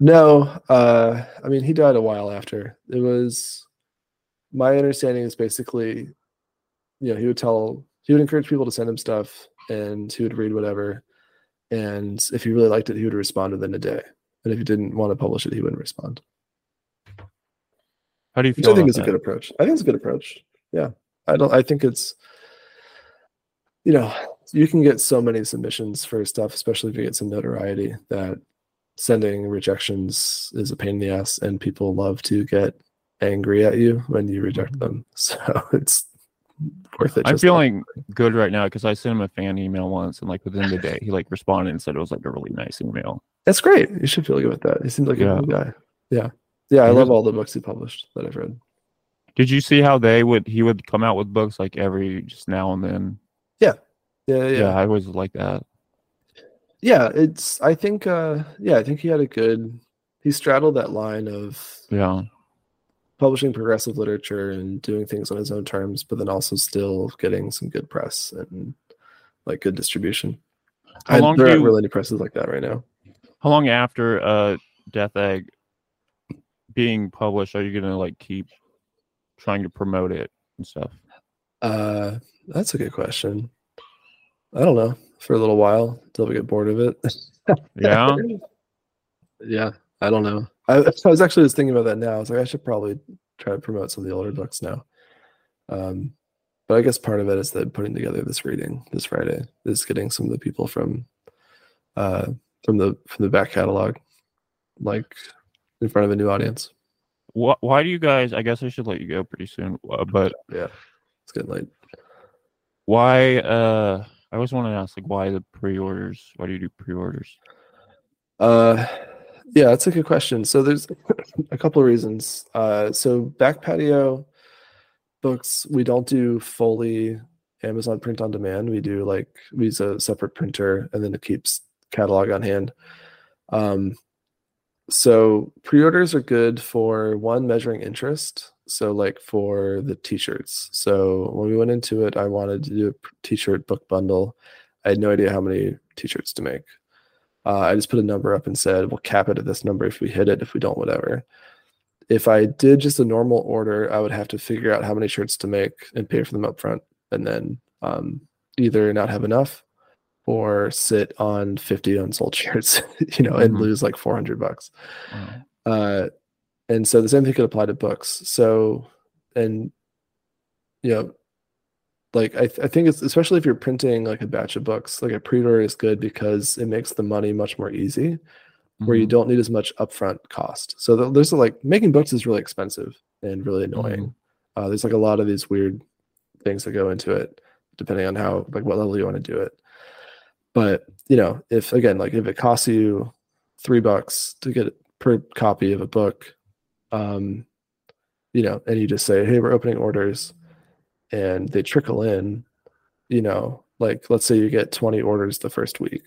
No, uh, I mean he died a while after. It was my understanding is basically, you know, he would tell he would encourage people to send him stuff, and he would read whatever, and if he really liked it, he would respond within a day, and if he didn't want to publish it, he wouldn't respond. How do you Which feel? I think is a good approach. I think it's a good approach. Yeah. I don't I think it's you know, you can get so many submissions for stuff, especially if you get some notoriety that sending rejections is a pain in the ass and people love to get angry at you when you reject mm-hmm. them. <laughs> So it's worth it. I'm just like- feeling good right now because I sent him a fan email once, and like within the day, he like responded and said it was like a really nice email. that's great. You should feel good with that. He seems like Yeah. a good guy. Yeah. Yeah, I He love was- all the books he published that I've read. Did you see how they would he would come out with books like every just now and then? Yeah, yeah. Yeah, I always like that. yeah it's i think uh yeah i think he had a good he straddled that line of Yeah. Publishing progressive literature and doing things on his own terms but then also still getting some good press and like good distribution. How I, long there do aren't you- really any presses like that right now. How long after uh Death Egg being published are you gonna like keep trying to promote it and stuff? uh that's a good question. I don't know. For a little while until we get bored of it. Yeah. <laughs> yeah i don't know I, <laughs> I was actually just thinking about that now i was like i should probably try to promote some of the older books now um but i guess part of it is that putting together this reading this friday is getting some of the people from uh from the from the back catalog like in front of a new audience Why, why do you guys? I guess I should let you go pretty soon. uh, But yeah it's getting late why? Uh, I always want to ask like why the pre-orders? Why do you do pre-orders? Uh, yeah, that's a good question. So there's a couple of reasons. Uh, so back patio books, we don't do fully Amazon print on demand. We do like we use a separate printer, and then it keeps catalog on hand. Um, so pre-orders are good for one measuring interest. So like for the t-shirts. So when we went into it, I wanted to do a t-shirt book bundle. I had no idea how many t-shirts to make. Uh, I just put a number up and said, we'll cap it at this number if we hit it. If we don't, whatever. If I did just a normal order, I would have to figure out how many shirts to make and pay for them up front, and then um, either not have enough or sit on 50 unsold <laughs> shirts, you know, and Mhm. lose like 400 bucks. Wow. Uh, and so the same thing could apply to books. So, and you know, like I, th- I think it's especially if you're printing like a batch of books, like a pre-order is good because it makes the money much more easy, where you Mhm. don't need as much upfront cost. So th- there's a, like making books is really expensive and really annoying. Uh, there's like a lot of these weird things that go into it, depending on how like what level you want to do it. But you know, if again, like if it costs you three bucks to get per copy of a book, um, you know, and you just say, hey, we're opening orders, and they trickle in, you know, like let's say you get 20 orders the first week.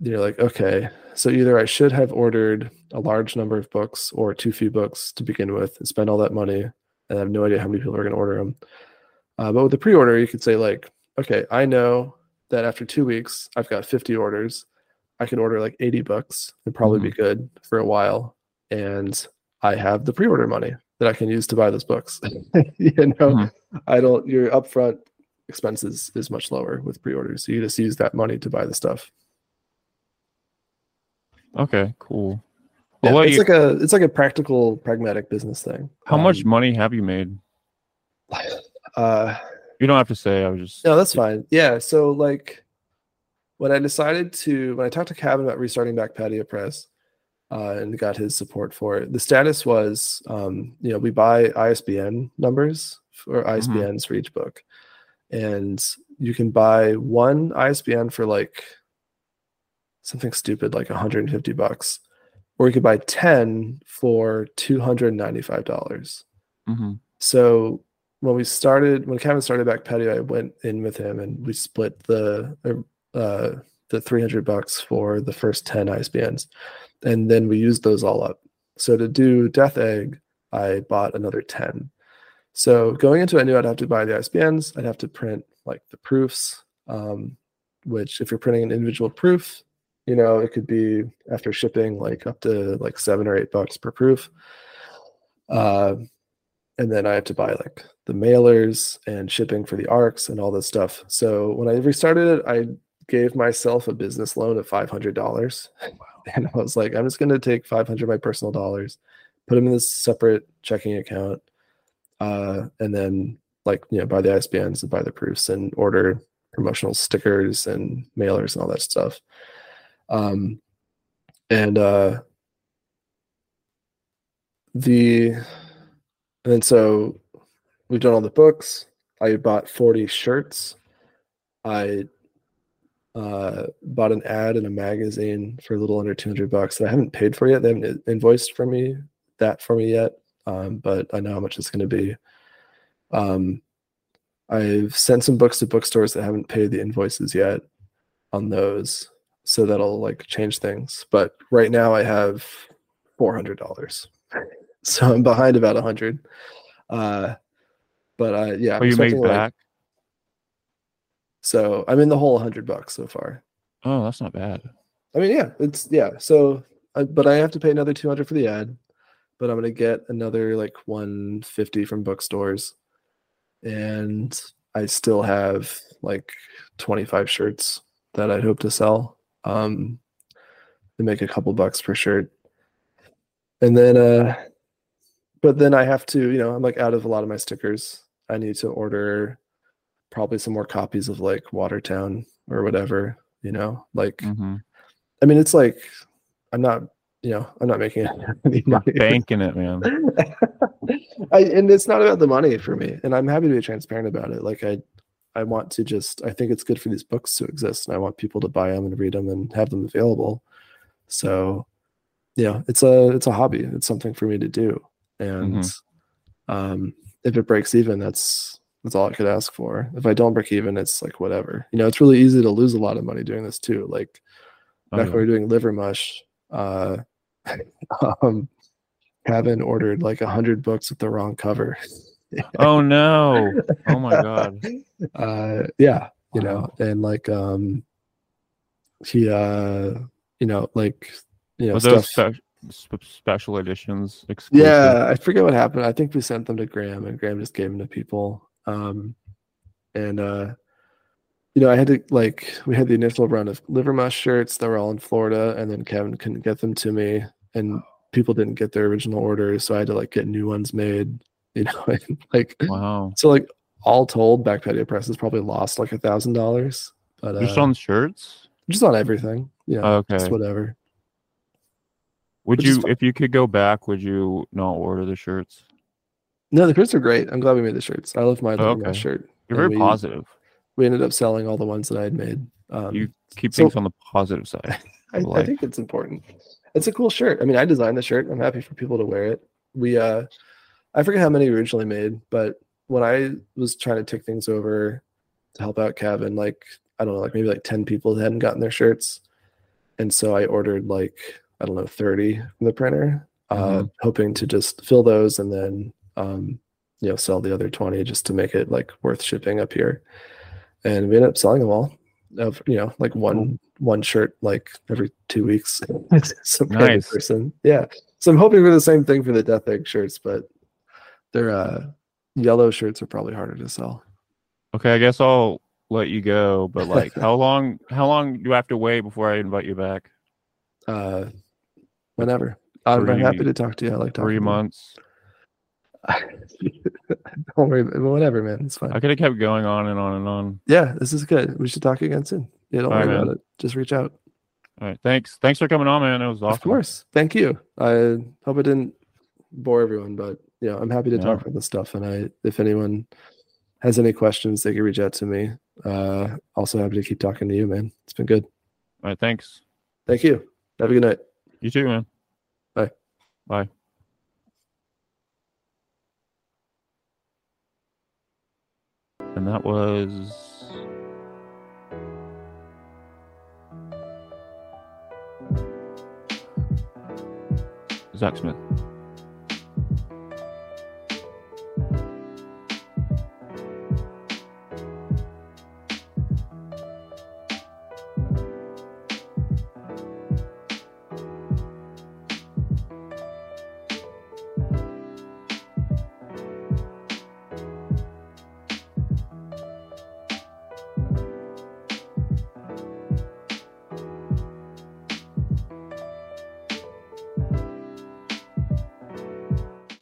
You're like, okay, so either I should have ordered a large number of books or too few books to begin with and spend all that money, and I have no idea how many people are going to order them. Uh, but with the pre-order, you could say like, okay, I know that after two weeks, I've got 50 orders. I can order like 80 books and probably be good for a while. And I have the pre-order money that I can use to buy those books. <laughs> you know, Mhm. I don't your upfront expenses is much lower with pre-orders. So you just use that money to buy the stuff. Okay, cool. Yeah, it's you- like a it's like a practical, pragmatic business thing. How much Um, money have you made? <sighs> uh You don't have to say. I was just. No, that's fine. Yeah. So like when I decided to when I talked to Cavan about restarting back patio press uh, and got his support for it, the status was um, you know, we buy ISBN numbers or ISBNs for each book. And you can buy one ISBN for like something stupid like 150 bucks. Or you could buy 10 for $295. Mhm. So when we started, when Cavan started back patio, I went in with him and we split the uh, the 300 bucks for the first 10 ISBNs, and then we used those all up. So to do Death Egg, I bought another 10. So going into it, I knew I'd have to buy the ISBNs. I'd have to print like the proofs, um, which if you're printing an individual proof, you know it could be after shipping like up to like seven or eight bucks per proof. Uh, and then I have to buy like the mailers and shipping for the arcs and all this stuff. So when I restarted it, I gave myself a business loan of five hundred dollars, <laughs> and I was like, I'm just going to take five hundred of my personal dollars, put them in this separate checking account, uh, and then like you know buy the ISBNs and buy the proofs and order promotional stickers and mailers and all that stuff. Um, and uh, the and so we've done all the books. I bought 40 shirts. I uh, bought an ad in a magazine for a little under 200 bucks that I haven't paid for yet. They haven't invoiced for me that for me yet, um, but I know how much it's going to be. Um, I've sent some books to bookstores that haven't paid the invoices yet on those, so that'll like change things. But right now I have four hundred dollars, <laughs> so I'm behind about a hundred. Uh, but uh, yeah, Oh, you like- back? So I'm in the whole hundred bucks so far. Oh, that's not bad. I mean, yeah, it's yeah. So, I, but I have to pay another two hundred for the ad, but I'm gonna get another like one fifty from bookstores, and I still have like twenty five shirts that I hope to sell. Um, to make a couple bucks per shirt, and then uh, but then I have to, you know, I'm like out of a lot of my stickers. I need to order probably some more copies of like Watertown or whatever, you know, like. hmm I mean, it's like I'm not, you know, I'm not making any <laughs> money. Banking it, man. <laughs> I, and it's not about the money for me, and I'm happy to be transparent about it. Like I, I want to just, I think it's good for these books to exist, and I want people to buy them and read them and have them available. So, yeah, it's a, it's a hobby. It's something for me to do, and Mhm. um, if it breaks even, that's that's all I could ask for. If I don't break even, it's like whatever. You know, it's really easy to lose a lot of money doing this too. Like Oh, back yeah. when we were doing liver mush, uh, <laughs> um, Cavan ordered like a hundred books with the wrong cover. <laughs> Oh no! Oh my god! <laughs> Uh, yeah, you know, and like um, he uh, you know, like you know, stuff. spe- sp- special editions exclusive? Yeah, I forget what happened. I think we sent them to Graham, and Graham just gave them to people. Um, and uh, you know, I had to like we had the initial run of liver mush shirts that were all in Florida, and then Cavan couldn't get them to me, and people didn't get their original orders, so I had to like get new ones made. <laughs> You know, and, like Wow. so like all told, Back Patio Press has probably lost like a thousand dollars, but Just uh, on shirts? just on everything. Yeah, Okay. just whatever. Would which you, if you could go back, would you not order the shirts? No, the shirts are great. I'm glad we made the shirts. I love my liver mush okay. shirt. You're very we- positive. we ended up selling all the ones that I had made. Um, You keep so- things on the positive side. <laughs> I, I think it's important. It's a cool shirt. I mean, I designed the shirt. I'm happy for people to wear it. We, uh, I forget how many we originally made, but when I was trying to take things over to help out Cavan, like I don't know, like maybe like ten people hadn't gotten their shirts, and so I ordered like I don't know thirty from the printer, uh, Mhm. hoping to just fill those and then um, you know sell the other twenty just to make it like worth shipping up here. And we ended up selling them all of you know like one one shirt like every two weeks. <laughs> Some Nice. person. Yeah. So I'm hoping for the same thing for the Death Egg shirts, but they're uh yellow shirts are probably harder to sell. Okay, I guess I'll let you go. But like, <laughs> how long? How long do I have to wait before I invite you back? Uh whenever. I'm Three- happy to talk to you. I like talking Three months. <laughs> Don't worry, about- whatever, man. It's fine. I could have kept going on and on and on. Yeah, this is good. We should talk again soon. Yeah, don't All right, worry about man. it. Just reach out. All right, thanks. Thanks for coming on, man. It was awesome. Of course. Thank you. I hope it didn't bore everyone, but you know, I'm happy to No. talk about this stuff. And I if anyone has any questions, they can reach out to me. Uh also happy to keep talking to you, man. It's been good. All right, thanks. Thank you. Have a good night. You too, man. Bye. Bye. And that was Zac Smith.